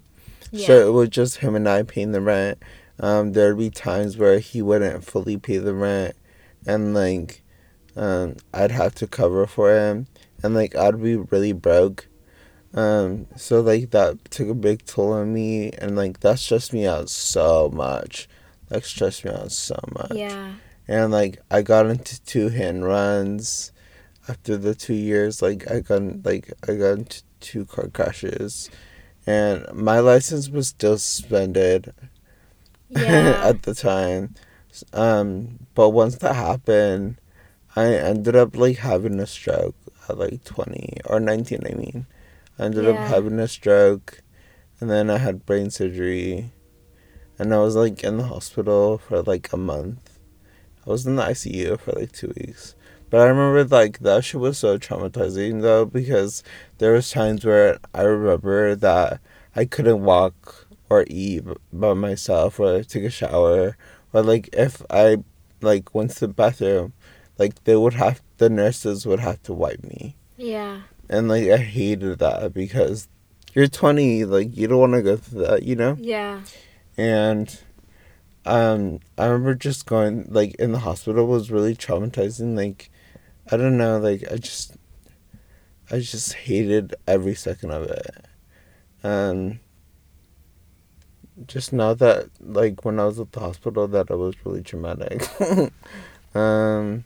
yeah. So it was just him and I paying the rent. Um, there'd be times where he wouldn't fully pay the rent, and like, um, I'd have to cover for him, and like I'd be really broke. Um, so like that took a big toll on me, and like that stressed me out so much. Like stressed me out so much. yeah. And like I got into two hand runs. After the two years, like I got like I got into two car crashes, and my license was still suspended [LAUGHS] Yeah. at the time. Um, but once that happened, I ended up like having a stroke at like twenty or nineteen. I mean, I ended up having a stroke, and then I had brain surgery, and I was like in the hospital for like a month. I was in the ICU for like two weeks. But I remember like that shit was so traumatizing though because there was times where I remember that I couldn't walk or eat by myself or take a shower or like if I like went to the bathroom, like they would have the nurses would have to wipe me. yeah. And like I hated that because you're 20, like you don't want to go through that, you know? Yeah. and um i remember just going like in the hospital was really traumatizing like i don't know like i just i just hated every second of it um just now that like when i was at the hospital that it was really traumatic [LAUGHS] um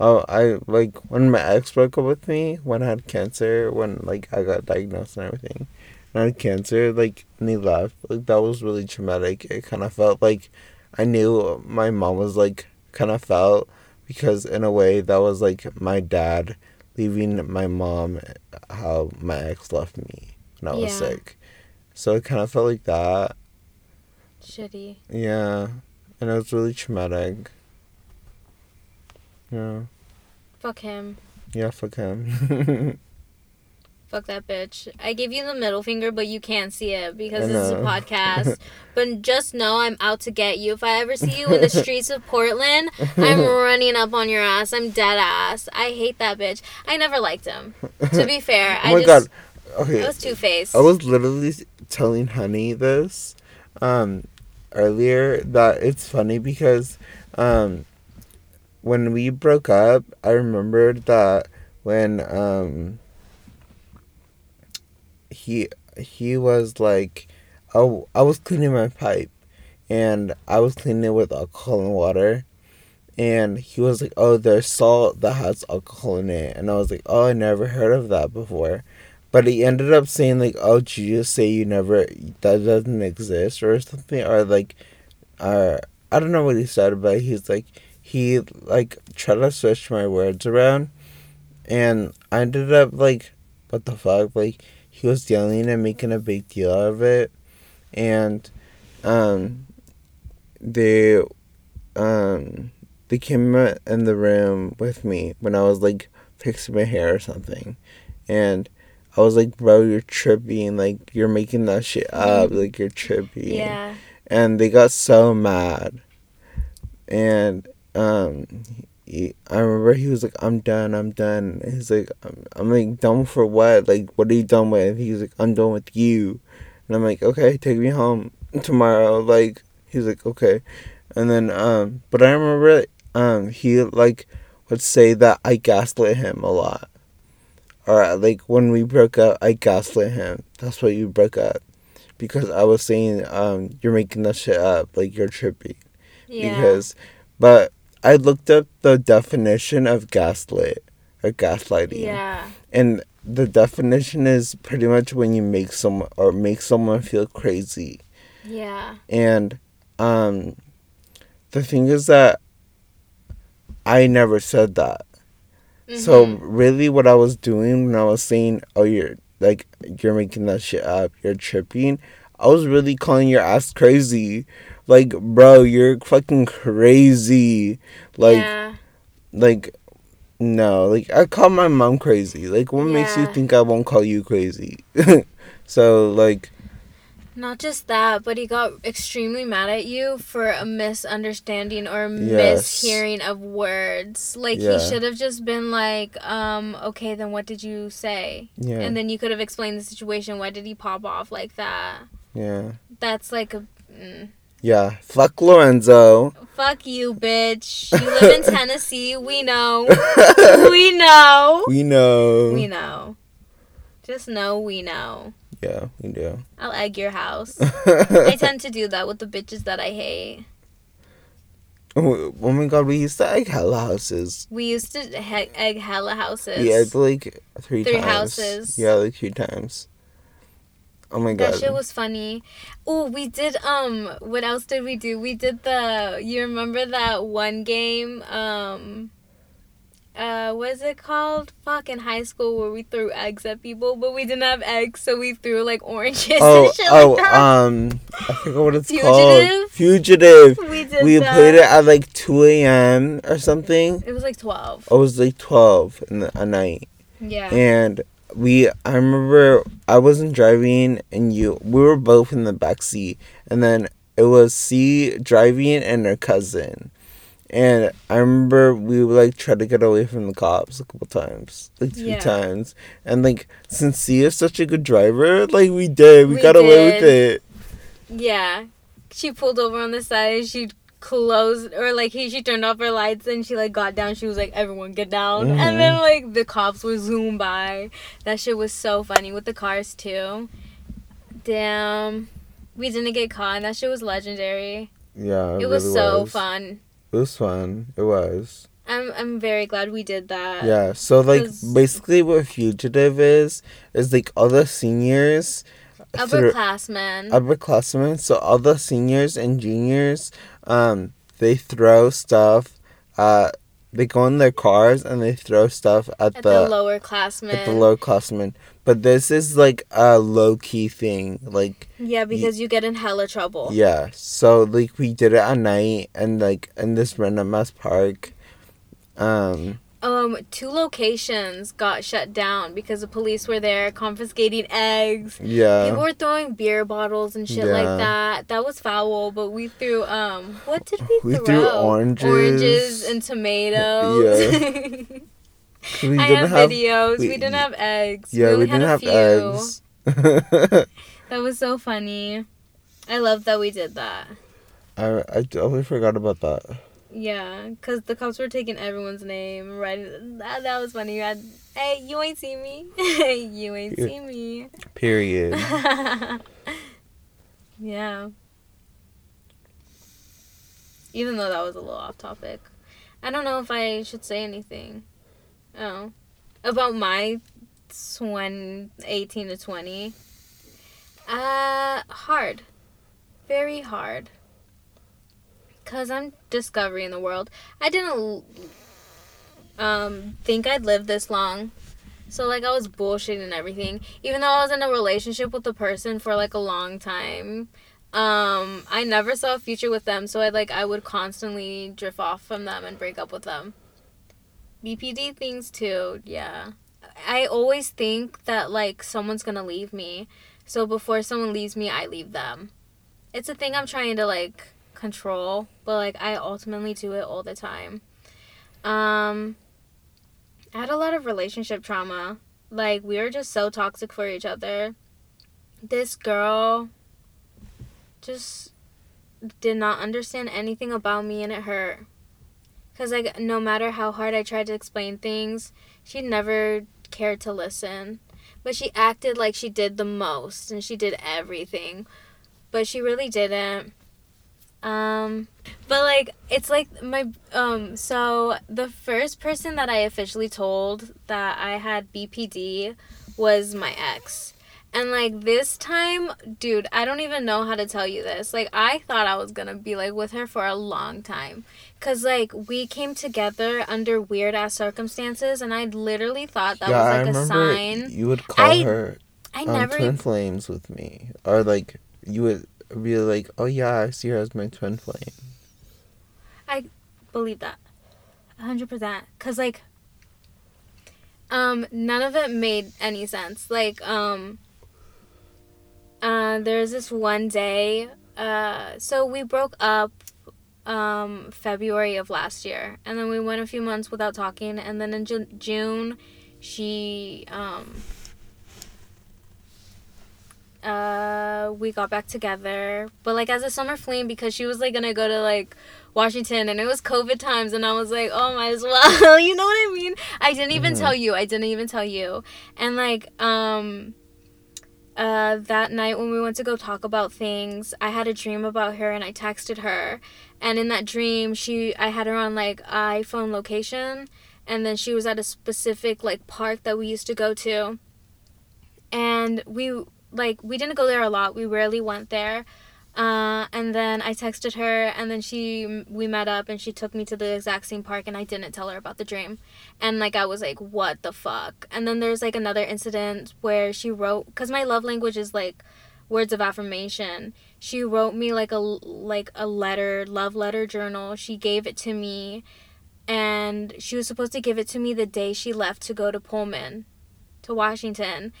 oh i like when my ex broke up with me when i had cancer when like i got diagnosed and everything and I had cancer, like, and he left. Like, that was really traumatic. It kind of felt like I knew my mom was, like, kind of felt because, in a way, that was, like, my dad leaving my mom how my ex left me when I was Yeah. sick. So it kind of felt like that. Shitty. Yeah. And it was really traumatic. Yeah. Fuck him. Yeah, fuck him. [LAUGHS] Fuck that bitch. I gave you the middle finger, but you can't see it because I this is a podcast. [LAUGHS] but just know I'm out to get you. If I ever see you in the streets of Portland, I'm [LAUGHS] running up on your ass. I'm dead ass. I hate that bitch. I never liked him. To be fair, oh I my just god. Okay. it was two faced. I was literally telling Honey this um, earlier that it's funny because um, when we broke up, I remembered that when um, he he was like, oh, I was cleaning my pipe, and I was cleaning it with alcohol and water. And he was like, "Oh, there's salt that has alcohol in it," and I was like, "Oh, I never heard of that before." But he ended up saying like, "Oh, did you just say you never that doesn't exist or something?" Or like, uh, I don't know what he said, but he's like he like tried to switch my words around, and I ended up like, what the fuck? Like he was yelling and making a big deal out of it, and um, they um they came in the room with me when I was like fixing my hair or something, and I was like, "Bro, you're tripping! Like you're making that shit up! Like you're tripping!" yeah. And they got so mad, and um, he, I remember he was like, "I'm done, I'm done." And he's like, I'm, "I'm like done for what? Like what are you done with?" He's like, "I'm done with you," and I'm like, "Okay, take me home [LAUGHS] tomorrow." Like he's like, "Okay," and then um, but I remember um he like would say that I gaslit him a lot. Or like when we broke up, I gaslit him. That's why you broke up, because I was saying um you're making that shit up, like you're trippy. Yeah. Because, but I looked up the definition of gaslit or gaslighting, yeah. and the definition is pretty much when you make someone or make someone feel crazy. Yeah. And um, the thing is that I never said that. So Mhm. really, what I was doing when I was saying, "Oh, you're like you're making that shit up, you're tripping," I was really calling your ass crazy. Like, bro, you're fucking crazy. Like, yeah. like, no, like I call my mom crazy. Like, what makes you think I won't call you crazy? [LAUGHS] so like, Not just that, but he got extremely mad at you for a misunderstanding or Yes. mishearing of words. Like Yeah. he should have just been like, um, okay, then what did you say? yeah, And then you could have explained the situation. Why did he pop off like that? yeah, That's like a mm. Yeah. Fuck Lorenzo. fuck you, bitch. You live in [LAUGHS] Tennessee. We know. We know. We know. We know. Just know we know. yeah, we do. I'll egg your house. [LAUGHS] I tend to do that with the bitches that I hate. Oh oh my god, we used to egg hella houses. We used to he- egg hella houses. Egged like three, Three times. houses. Yeah, like three times. Oh my god. That shit was funny. Oh, we did um what else did we do? We did the you remember that one game um uh what is it called? Fuck in high school where we threw eggs at people, but we didn't have eggs, so we threw like oranges oh, and shit oh, like that. um, I forgot what it's Fugitive? called. Fugitive. we did We that. played it at like 2 a.m. or something. It was like twelve. It was like 12 in the at night. Yeah. And we, I remember I wasn't driving and you, we were both in the back seat. And then it was C driving and her cousin. And I remember we like tried to get away from the cops a couple times, like three Yeah. times. And like since C is such a good driver, like we did, we, We got away with it. Yeah. She pulled over on the side. She closed, or like he, she turned off her lights and she like got down. She was like, "Everyone get down!" Mhm. And then like the cops were zoom by. That shit was so funny with the cars too. Damn, we didn't get caught. And that shit was legendary. Yeah, It, was really so was. fun. It was fun. It was. I'm I'm very glad we did that. Yeah, so like basically what fugitive is is like all the seniors Upperclassmen. upperclassmen. So all the seniors and juniors, um, they throw stuff. Uh, they go in their cars and they throw stuff at, at the, the, lower classmen. at the lower classmen. But this is like a low key thing. Like yeah, because you get in hella trouble. yeah. So like we did it at night and like in this random ass park. Um. Um, two locations got shut down because the police were there confiscating eggs. Yeah. People were throwing beer bottles and shit Yeah. like that. That was foul, but we threw um what did we, We throw? threw oranges. Oranges and tomatoes. [LAUGHS] We I didn't have videos. We, we- didn't have eggs. Yeah, we, only didn't had a have few. eggs. [LAUGHS] That was so funny. I love that we did that. I I totally forgot about that. Yeah, because the cops were taking everyone's name, right? That, that was funny. You had, hey, you ain't seen me. [LAUGHS] you ain't seen me. Period. [LAUGHS] yeah. Even though that was a little off topic. I don't know if I should say anything. Oh. About my 20, 18 to 20. Uh, hard. Very hard. Because I'm discovering the world. I didn't um, think I'd live this long. So like I was bullshitting and everything. Even though I was in a relationship with a person for like a long time, um, I never saw a future with them. So I like I would constantly drift off from them and break up with them. BPD things too, yeah. I always think that like someone's gonna leave me. So before someone leaves me, I leave them. It's a thing I'm trying to like control, but like I ultimately do it all the time. Um I had a lot of relationship trauma. Like we were just so toxic for each other. This girl just did not understand anything about me and it hurt. Cuz like no matter how hard I tried to explain things, she never cared to listen. But she acted like she did the most and she did everything. But she really didn't. Um but like it's like my um so the first person that I officially told that I had BPD was my ex. And like this time, dude, I don't even know how to tell you this. Like I thought I was going to be like with her for a long time cuz like we came together under weird ass circumstances and I literally thought that yeah, was like a sign. you would call I her I um, never twin flames with me, or like you would be like, "Oh yeah, I see her as my twin flame." I believe that. 100% cuz like um none of it made any sense. Like um uh there's this one day uh so we broke up um February of last year and then we went a few months without talking and then in Ju- June she um uh we got back together. But like as a summer fling because she was like gonna go to like washington and it was covid times and i was like oh might as well. [LAUGHS] You know what i mean? I didn't even Mhm. tell you. I didn't even tell you. And like um uh that night when we went to go talk about things i had a dream about her and i texted her. And in that dream she i had her on like iphone location and then she was at a specific like park that we used to go to. And we like we didn't go there a lot. We rarely went there. Uh, and then i texted her and then she we met up and she took me to the exact same park and i didn't tell her about the dream. And like i was like what the fuck? And then there's like another incident where she wrote because my love language is like words of affirmation. She wrote me like a like a letter love letter journal. She gave it to me and she was supposed to give it to me the day she left to go to pullman to washington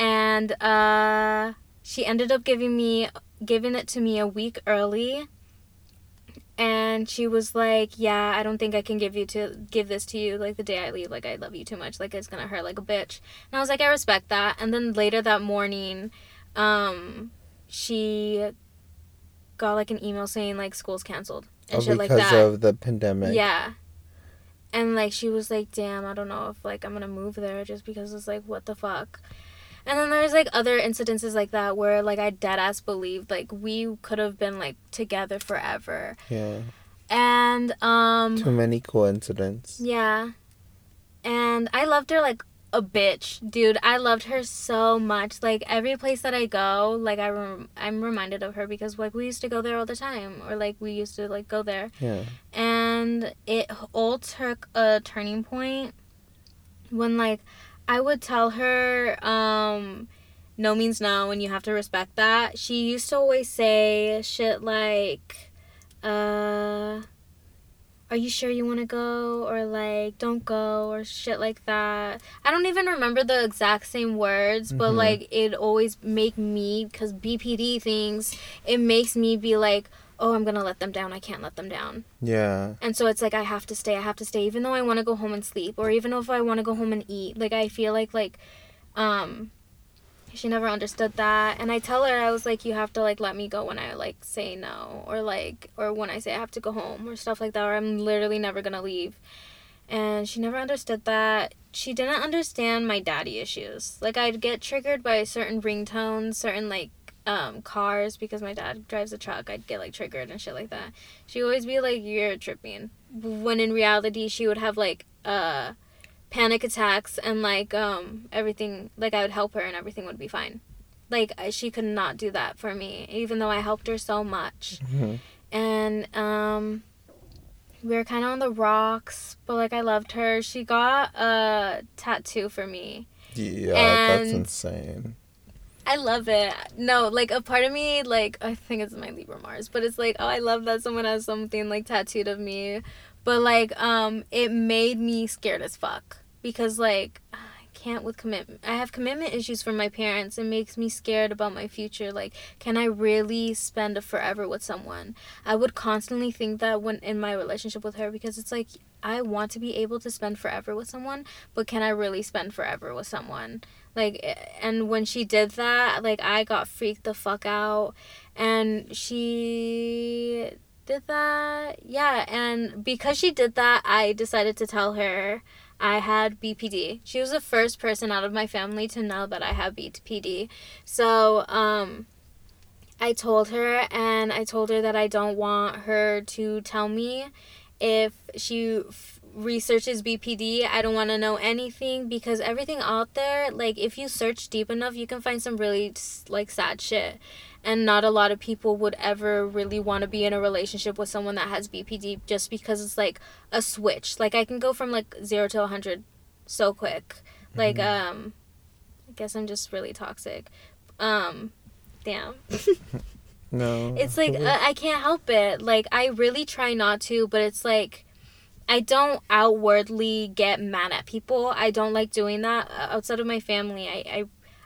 and uh she ended up giving me giving it to me a week early and she was like yeah i don't think i can give you to give this to you like the day i leave like i love you too much like it's gonna hurt like a bitch and i was like i respect that and then later that morning um she got like an email saying like school's canceled and Oh, shit like because that of the pandemic. yeah. And like she was like, "Damn, I don't know if like I'm gonna move there just because it's like what the fuck." And then there's like other incidences like that where like I dead ass believed like we could have been like together forever. Yeah. And um Too many coincidences. yeah. And I loved her like a bitch, dude. I loved her so much. Like every place that I go, like I rem- I'm reminded of her because like we used to go there all the time, or like we used to like go there. Yeah. And it all took a turning point when like I would tell her, um, no means no, and you have to respect that. She used to always say shit like, uh are you sure you want to go or like don't go or shit like that i don't even remember the exact same words but Mhm. like it always make me because bpd things it makes me be like oh i'm gonna let them down i can't let them down. Yeah. and so it's like i have to stay i have to stay even though i want to go home and sleep or even if i want to go home and eat like i feel like like um she never understood that. And i tell her i was like you have to like let me go when i like say no or like or when i say i have to go home or stuff like that or i'm literally never gonna leave. And she never understood that. She didn't understand my daddy issues. Like i'd get triggered by certain ringtones certain like um cars because my dad drives a truck i'd get like triggered and shit like that she always be like you're tripping when in reality she would have like uh panic attacks and like um everything like I would help her and everything would be fine. Like she could not do that for me even though I helped her so much. Mhm. And um we were kind of on the rocks, but like I loved her. She got a tattoo for me. Yeah, that's insane. I love it. No, like a part of me, like I think it's my Libra Mars, but it's like, oh, I love that someone has something like tattooed of me. But like, um, it made me scared as fuck because like I can't with commitment. I have commitment issues from my parents. It makes me scared about my future. Like, can I really spend a forever with someone? I would constantly think that when in my relationship with her because it's like I want to be able to spend forever with someone, but can I really spend forever with someone? Like, and when she did that, like, I got freaked the fuck out. And she did that. Yeah. And because she did that, I decided to tell her I had BPD. She was the first person out of my family to know that I have BPD. So, um, I told her, and I told her that I don't want her to tell me if she f- researches BPD. I don't want to know anything because everything out there, like if you search deep enough, you can find some really like sad shit. And not a lot of people would ever really want to be in a relationship with someone that has BPD just because it's like a switch. Like I can go from like 0 to a 100 so quick. Like um I guess I'm just really toxic. Um damn. [LAUGHS] No. It's like [LAUGHS] uh, I can't help it. Like I really try not to, but it's like I don't outwardly get mad at people. I don't like doing that outside of my family. I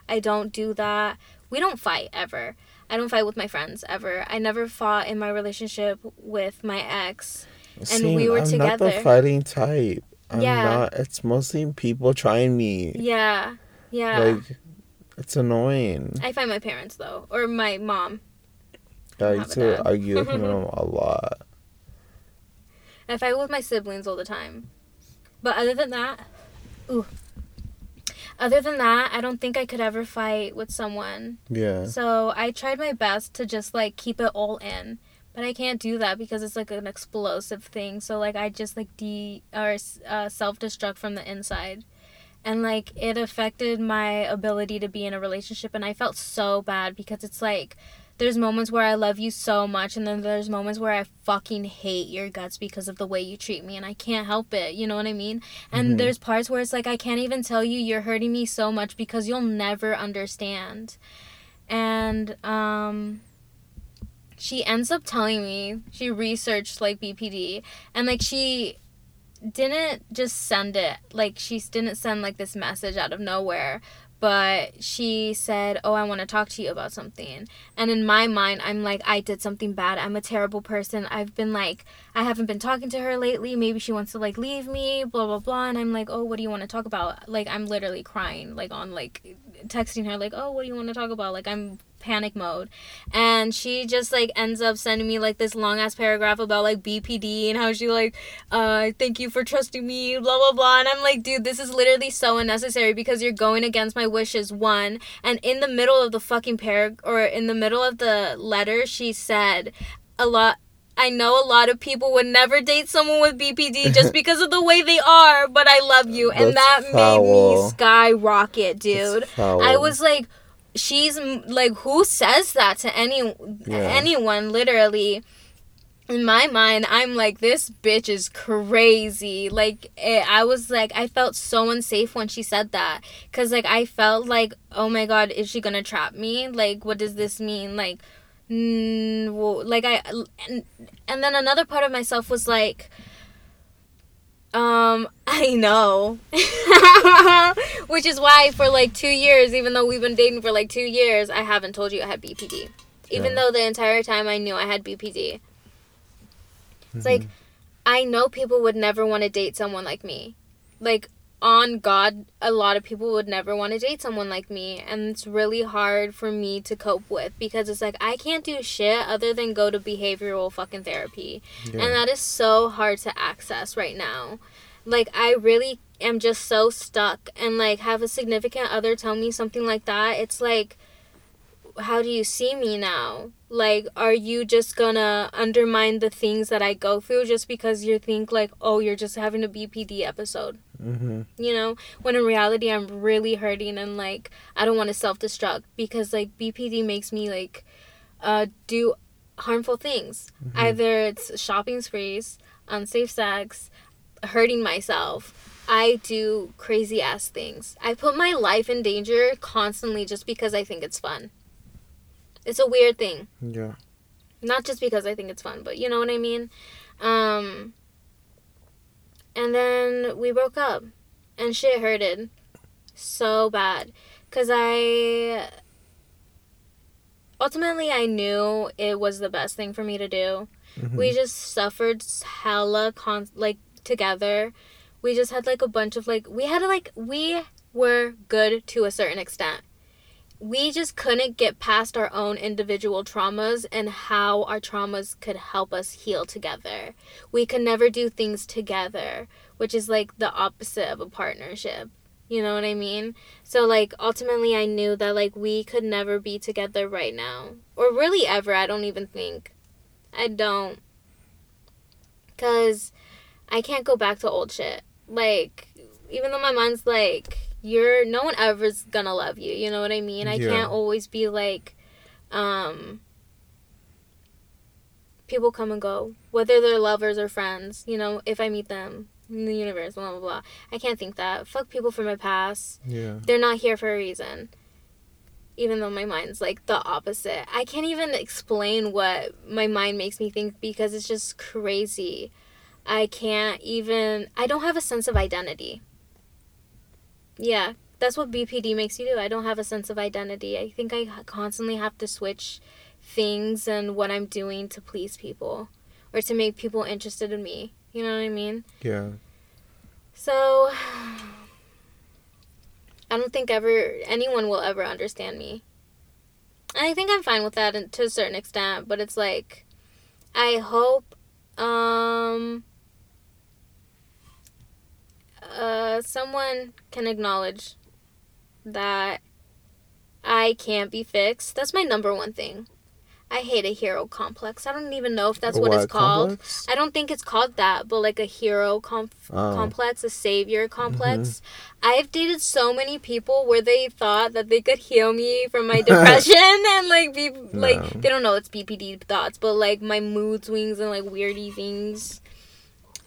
I, I don't do that. We don't fight ever. I don't fight with my friends ever. I never fought in my relationship with my ex. Same, we were I'm not the together. fighting type. I'm Yeah. not. It's mostly people trying me. Yeah. Yeah. Like, it's annoying. I fight my parents though, or my mom. I used to argue with my mom a lot. [LAUGHS] I fight with my siblings all the time. But other than that, ooh. Other than that, I don't think I could ever fight with someone. Yeah. So I tried my best to just like keep it all in. But I can't do that because it's like an explosive thing. So like I just like de or uh, self destruct from the inside. And like it affected my ability to be in a relationship and I felt so bad because it's like there's moments where I love you so much and then there's moments where I fucking hate your guts because of the way you treat me and I can't help it, you know what I mean? And Mhm. there's parts where it's like I can't even tell you you're hurting me so much because you'll never understand. And um she ends up telling me she researched like BPD and like she didn't just send it like she didn't send like this message out of nowhere but she said oh i want to talk to you about something. And in my mind i'm like i did something bad. I'm a terrible person. I've been like i haven't been talking to her lately. Maybe she wants to like leave me blah blah blah. And i'm like oh what do you want to talk about? Like i'm literally crying like on like texting her like oh what do you want to talk about? Like i'm panic mode. And she just like ends up sending me like this long ass paragraph about like bpd and how she like uh thank you for trusting me blah blah blah. And i'm like dude this is literally so unnecessary because you're going against my wishes one. And in the middle of the fucking parag or in the middle of the letter she said a lot I know a lot of people would never date someone with BPD [LAUGHS] just because of the way they are, but I love you. And That's that made me skyrocket, dude. I was like, she's like, who says that to any Yeah. anyone? Literally, in my mind, I'm like, this bitch is crazy. Like, eh, I was like, I felt so unsafe when she said that, cause like I felt like, oh my god, is she gonna trap me? Like, what does this mean? Like. Mm, well, like I and, and then another part of myself was like um [LAUGHS] I know. [LAUGHS] Which is why for like 2 years even though we've been dating for like 2 years I haven't told you I had BPD. Even Yeah. though the entire time I knew I had BPD. It's like Mhm. I know people would never want to date someone like me. Like on God, a lot of people would never want to date someone like me, and it's really hard for me to cope with because it's like I can't do shit other than go to behavioral fucking therapy, Yeah. and that is so hard to access right now. Like I really am just so stuck, and like have a significant other tell me something like that. It's like, how do you see me now? Like, are you just gonna undermine the things that I go through just because you think like, oh, you're just having a BPD episode? Mhm. you know when in reality i'm really hurting and like i don't want to self-destruct because like bpd makes me like uh do harmful things either it's shopping sprees unsafe sex hurting myself i do crazy ass things i put my life in danger constantly just because i think it's fun it's a weird thing Yeah. not just because I think it's fun, but you know what I mean. Um, and then we broke up, and shit hurted so bad, cause I ultimately I knew it was the best thing for me to do. Mhm. We just suffered hella con like together. We just had like a bunch of like we had like we were good to a certain extent. We just couldn't get past our own individual traumas and how our traumas could help us heal together. We could never do things together, which is like the opposite of a partnership. You know what I mean? So like ultimately I knew that like we could never be together right now. Or really ever, I don't even think. I don't. Cuz I can't go back to old shit. Like even though my mom's like you're no one ever's gonna love you, you know what I mean? I Yeah. can't always be like um people come and go, whether they're lovers or friends, you know, if I meet them in the universe, blah blah blah. I can't think that. Fuck people from my past Yeah. they're not here for a reason. Even though my mind's like the opposite. I can't even explain what my mind makes me think because it's just crazy. I can't even I don't have a sense of identity. Yeah, that's what BPD makes you do. I don't have a sense of identity. I think I constantly have to switch things and what I'm doing to please people or to make people interested in me. You know what I mean? Yeah. So [SIGHS] I don't think ever anyone will ever understand me. And I think I'm fine with that to a certain extent, but it's like I hope um uh someone can acknowledge that I can't be fixed. That's my number one thing. I hate a hero complex. I don't even know if that's A what it's called. complex? I don't think it's called that, but like a hero comp- Oh. complex, a savior complex. I've dated so many people where they thought that they could heal me from my [LAUGHS] depression and like be like they don't know it's BPD thoughts, but like my mood swings and like weirdy things.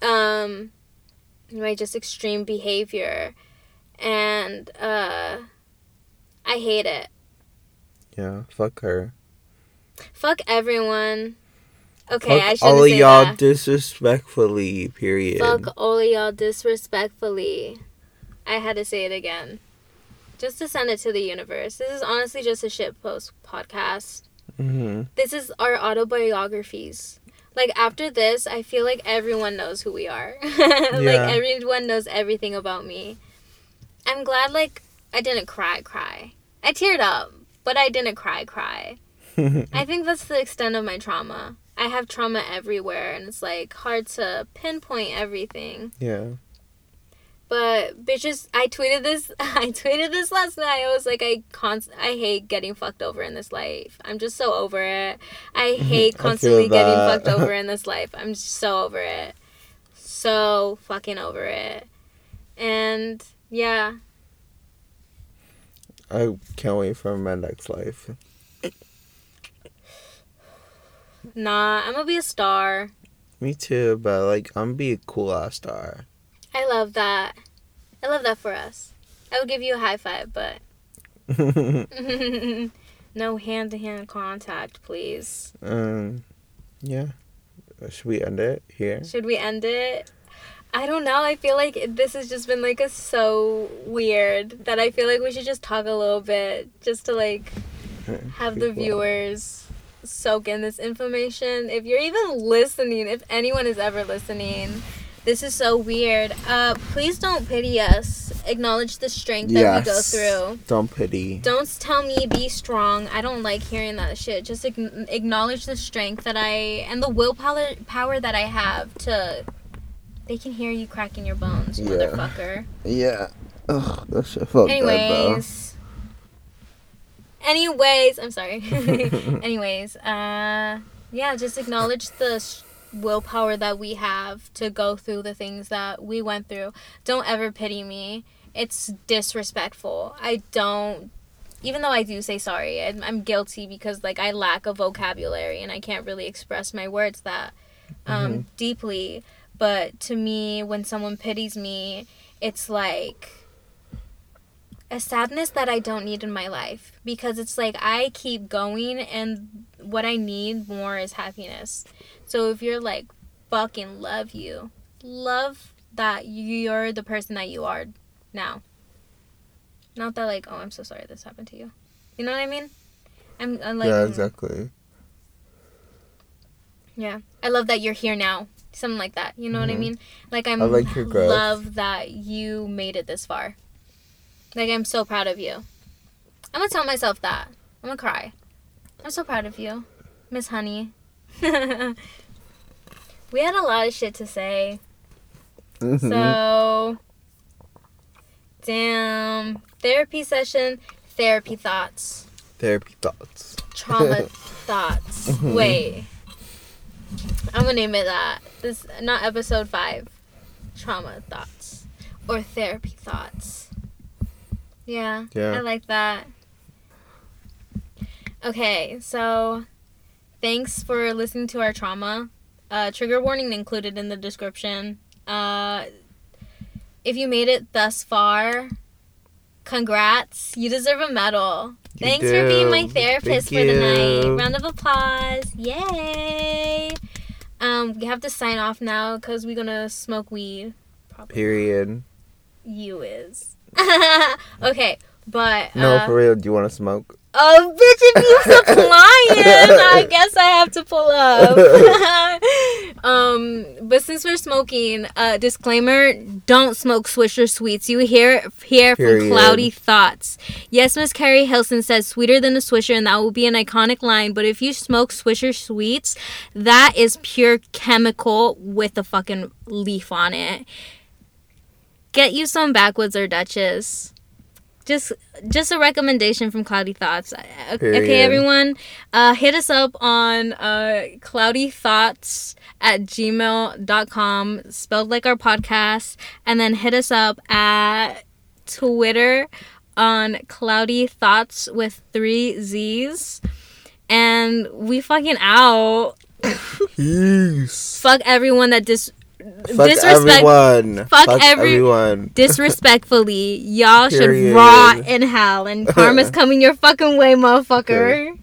Um my just extreme behavior and uh I hate it. Yeah. Fuck her. Fuck everyone. Okay, Fuck I shouldn't all say y'all that. disrespectfully. Period. Fuck all y'all disrespectfully. I had to say it again. Just to send it to the universe. This is honestly just a shit post podcast. hmm This is our autobiographies. Like after this, I feel like everyone knows who we are. [LAUGHS] like everyone knows everything about me. I'm glad like I didn't cry cry. I teared up, but I didn't cry cry. [LAUGHS] I think that's the extent of my trauma. I have trauma everywhere and it's like hard to pinpoint everything. yeah. But bitches, I tweeted this. [LAUGHS] I tweeted this last night. I was like, I const- I hate getting fucked over in this life. I'm just so over it. I [LAUGHS] hate constantly feel getting fucked over in [LAUGHS] this life. I'm so over it. So fucking over it. And yeah, I can't wait for my next life. nah, I'm gonna be a star. Me too, but like I'm gonna be a cool ass star. I love that. I love that for us. I would give you a high five, but [LAUGHS] [LAUGHS] no hand to hand contact, please. um, yeah. Should we end it here? Should we end it? I don't know. I feel like this has just been like a so weird that I feel like we should just talk a little bit just to like [LAUGHS] have the viewers soak in this information. If you're even listening, if anyone is ever listening, this is so weird. Uh, please don't pity us. Acknowledge the strength that we go through. Don't pity. Don't tell me be strong. I don't like hearing that shit. Just acknowledge the strength that I and the willpower power that I have to. They can hear you cracking your bones, Yeah. motherfucker. Yeah. Ugh, that shit felt bad Anyways. Anyways, I'm sorry. [LAUGHS] [LAUGHS] Anyways, uh, yeah, just acknowledge the s- willpower that we have to go through the things that we went through. Don't ever pity me. It's disrespectful. I don't. Even though I do say sorry, I'm, I'm guilty because like I lack a vocabulary and I can't really express my words that um, deeply. But to me, when someone pities me, it's like a sadness that I don't need in my life because it's like I keep going and what I need more is happiness. So if you're like fucking love you, love that you're the person that you are now. Not that like, oh, I'm so sorry this happened to you. You know what I mean? I'm, I'm like yeah, exactly. yeah. I love that you're here now. Something like that. You know what I Mhm. mean? Like I'm I like your growth. love that you made it this far. Like I'm so proud of you. I'm gonna tell myself that. I'm gonna cry. I'm so proud of you, Miss Honey. [LAUGHS] we had a lot of shit to say. Mhm. So damn. Therapy session, therapy thoughts. Therapy thoughts. trauma [LAUGHS] thoughts. Mhm. Wait. I'm gonna name it that. This not episode five. Trauma thoughts. Or therapy thoughts. Yeah. Yeah. I like that. Okay, so thanks for listening to our trauma. Uh, trigger warning included in the description. Uh, if you made it thus far, congrats. You deserve a medal. You Thanks for being my therapist Thank for the night. Round of applause. Yay. Um, we have to sign off now because we're gonna smoke weed. Probably. Period. You is. [LAUGHS] okay, but No, uh, for real. Do you want to smoke? Oh, bitch, if you [LAUGHS] supplying, I [LAUGHS] guess I have to pull up. [LAUGHS] um, but since we're smoking, uh, disclaimer: don't smoke Swisher Sweets. You hear hear from Period. Cloudy Thoughts. Yes, Miss Keri Hilson says sweeter than a Swisher, and that will be an iconic line. But if you smoke Swisher Sweets, that is pure chemical with a fucking leaf on it. Get you some backwoods or Dutchess just just a recommendation from cloudy thoughts. Uh, okay everyone uh hit us up on uh cloudy thoughts at gmail.com spelled like our podcast and then hit us up at twitter on cloudy thoughts with three z's. And we fucking out. Peace. fuck everyone that dis Fuck disrespect everyone. Fuck every- everyone. [LAUGHS] disrespectfully y'all should Period. rot in hell and karma's [LAUGHS] coming your fucking way motherfucker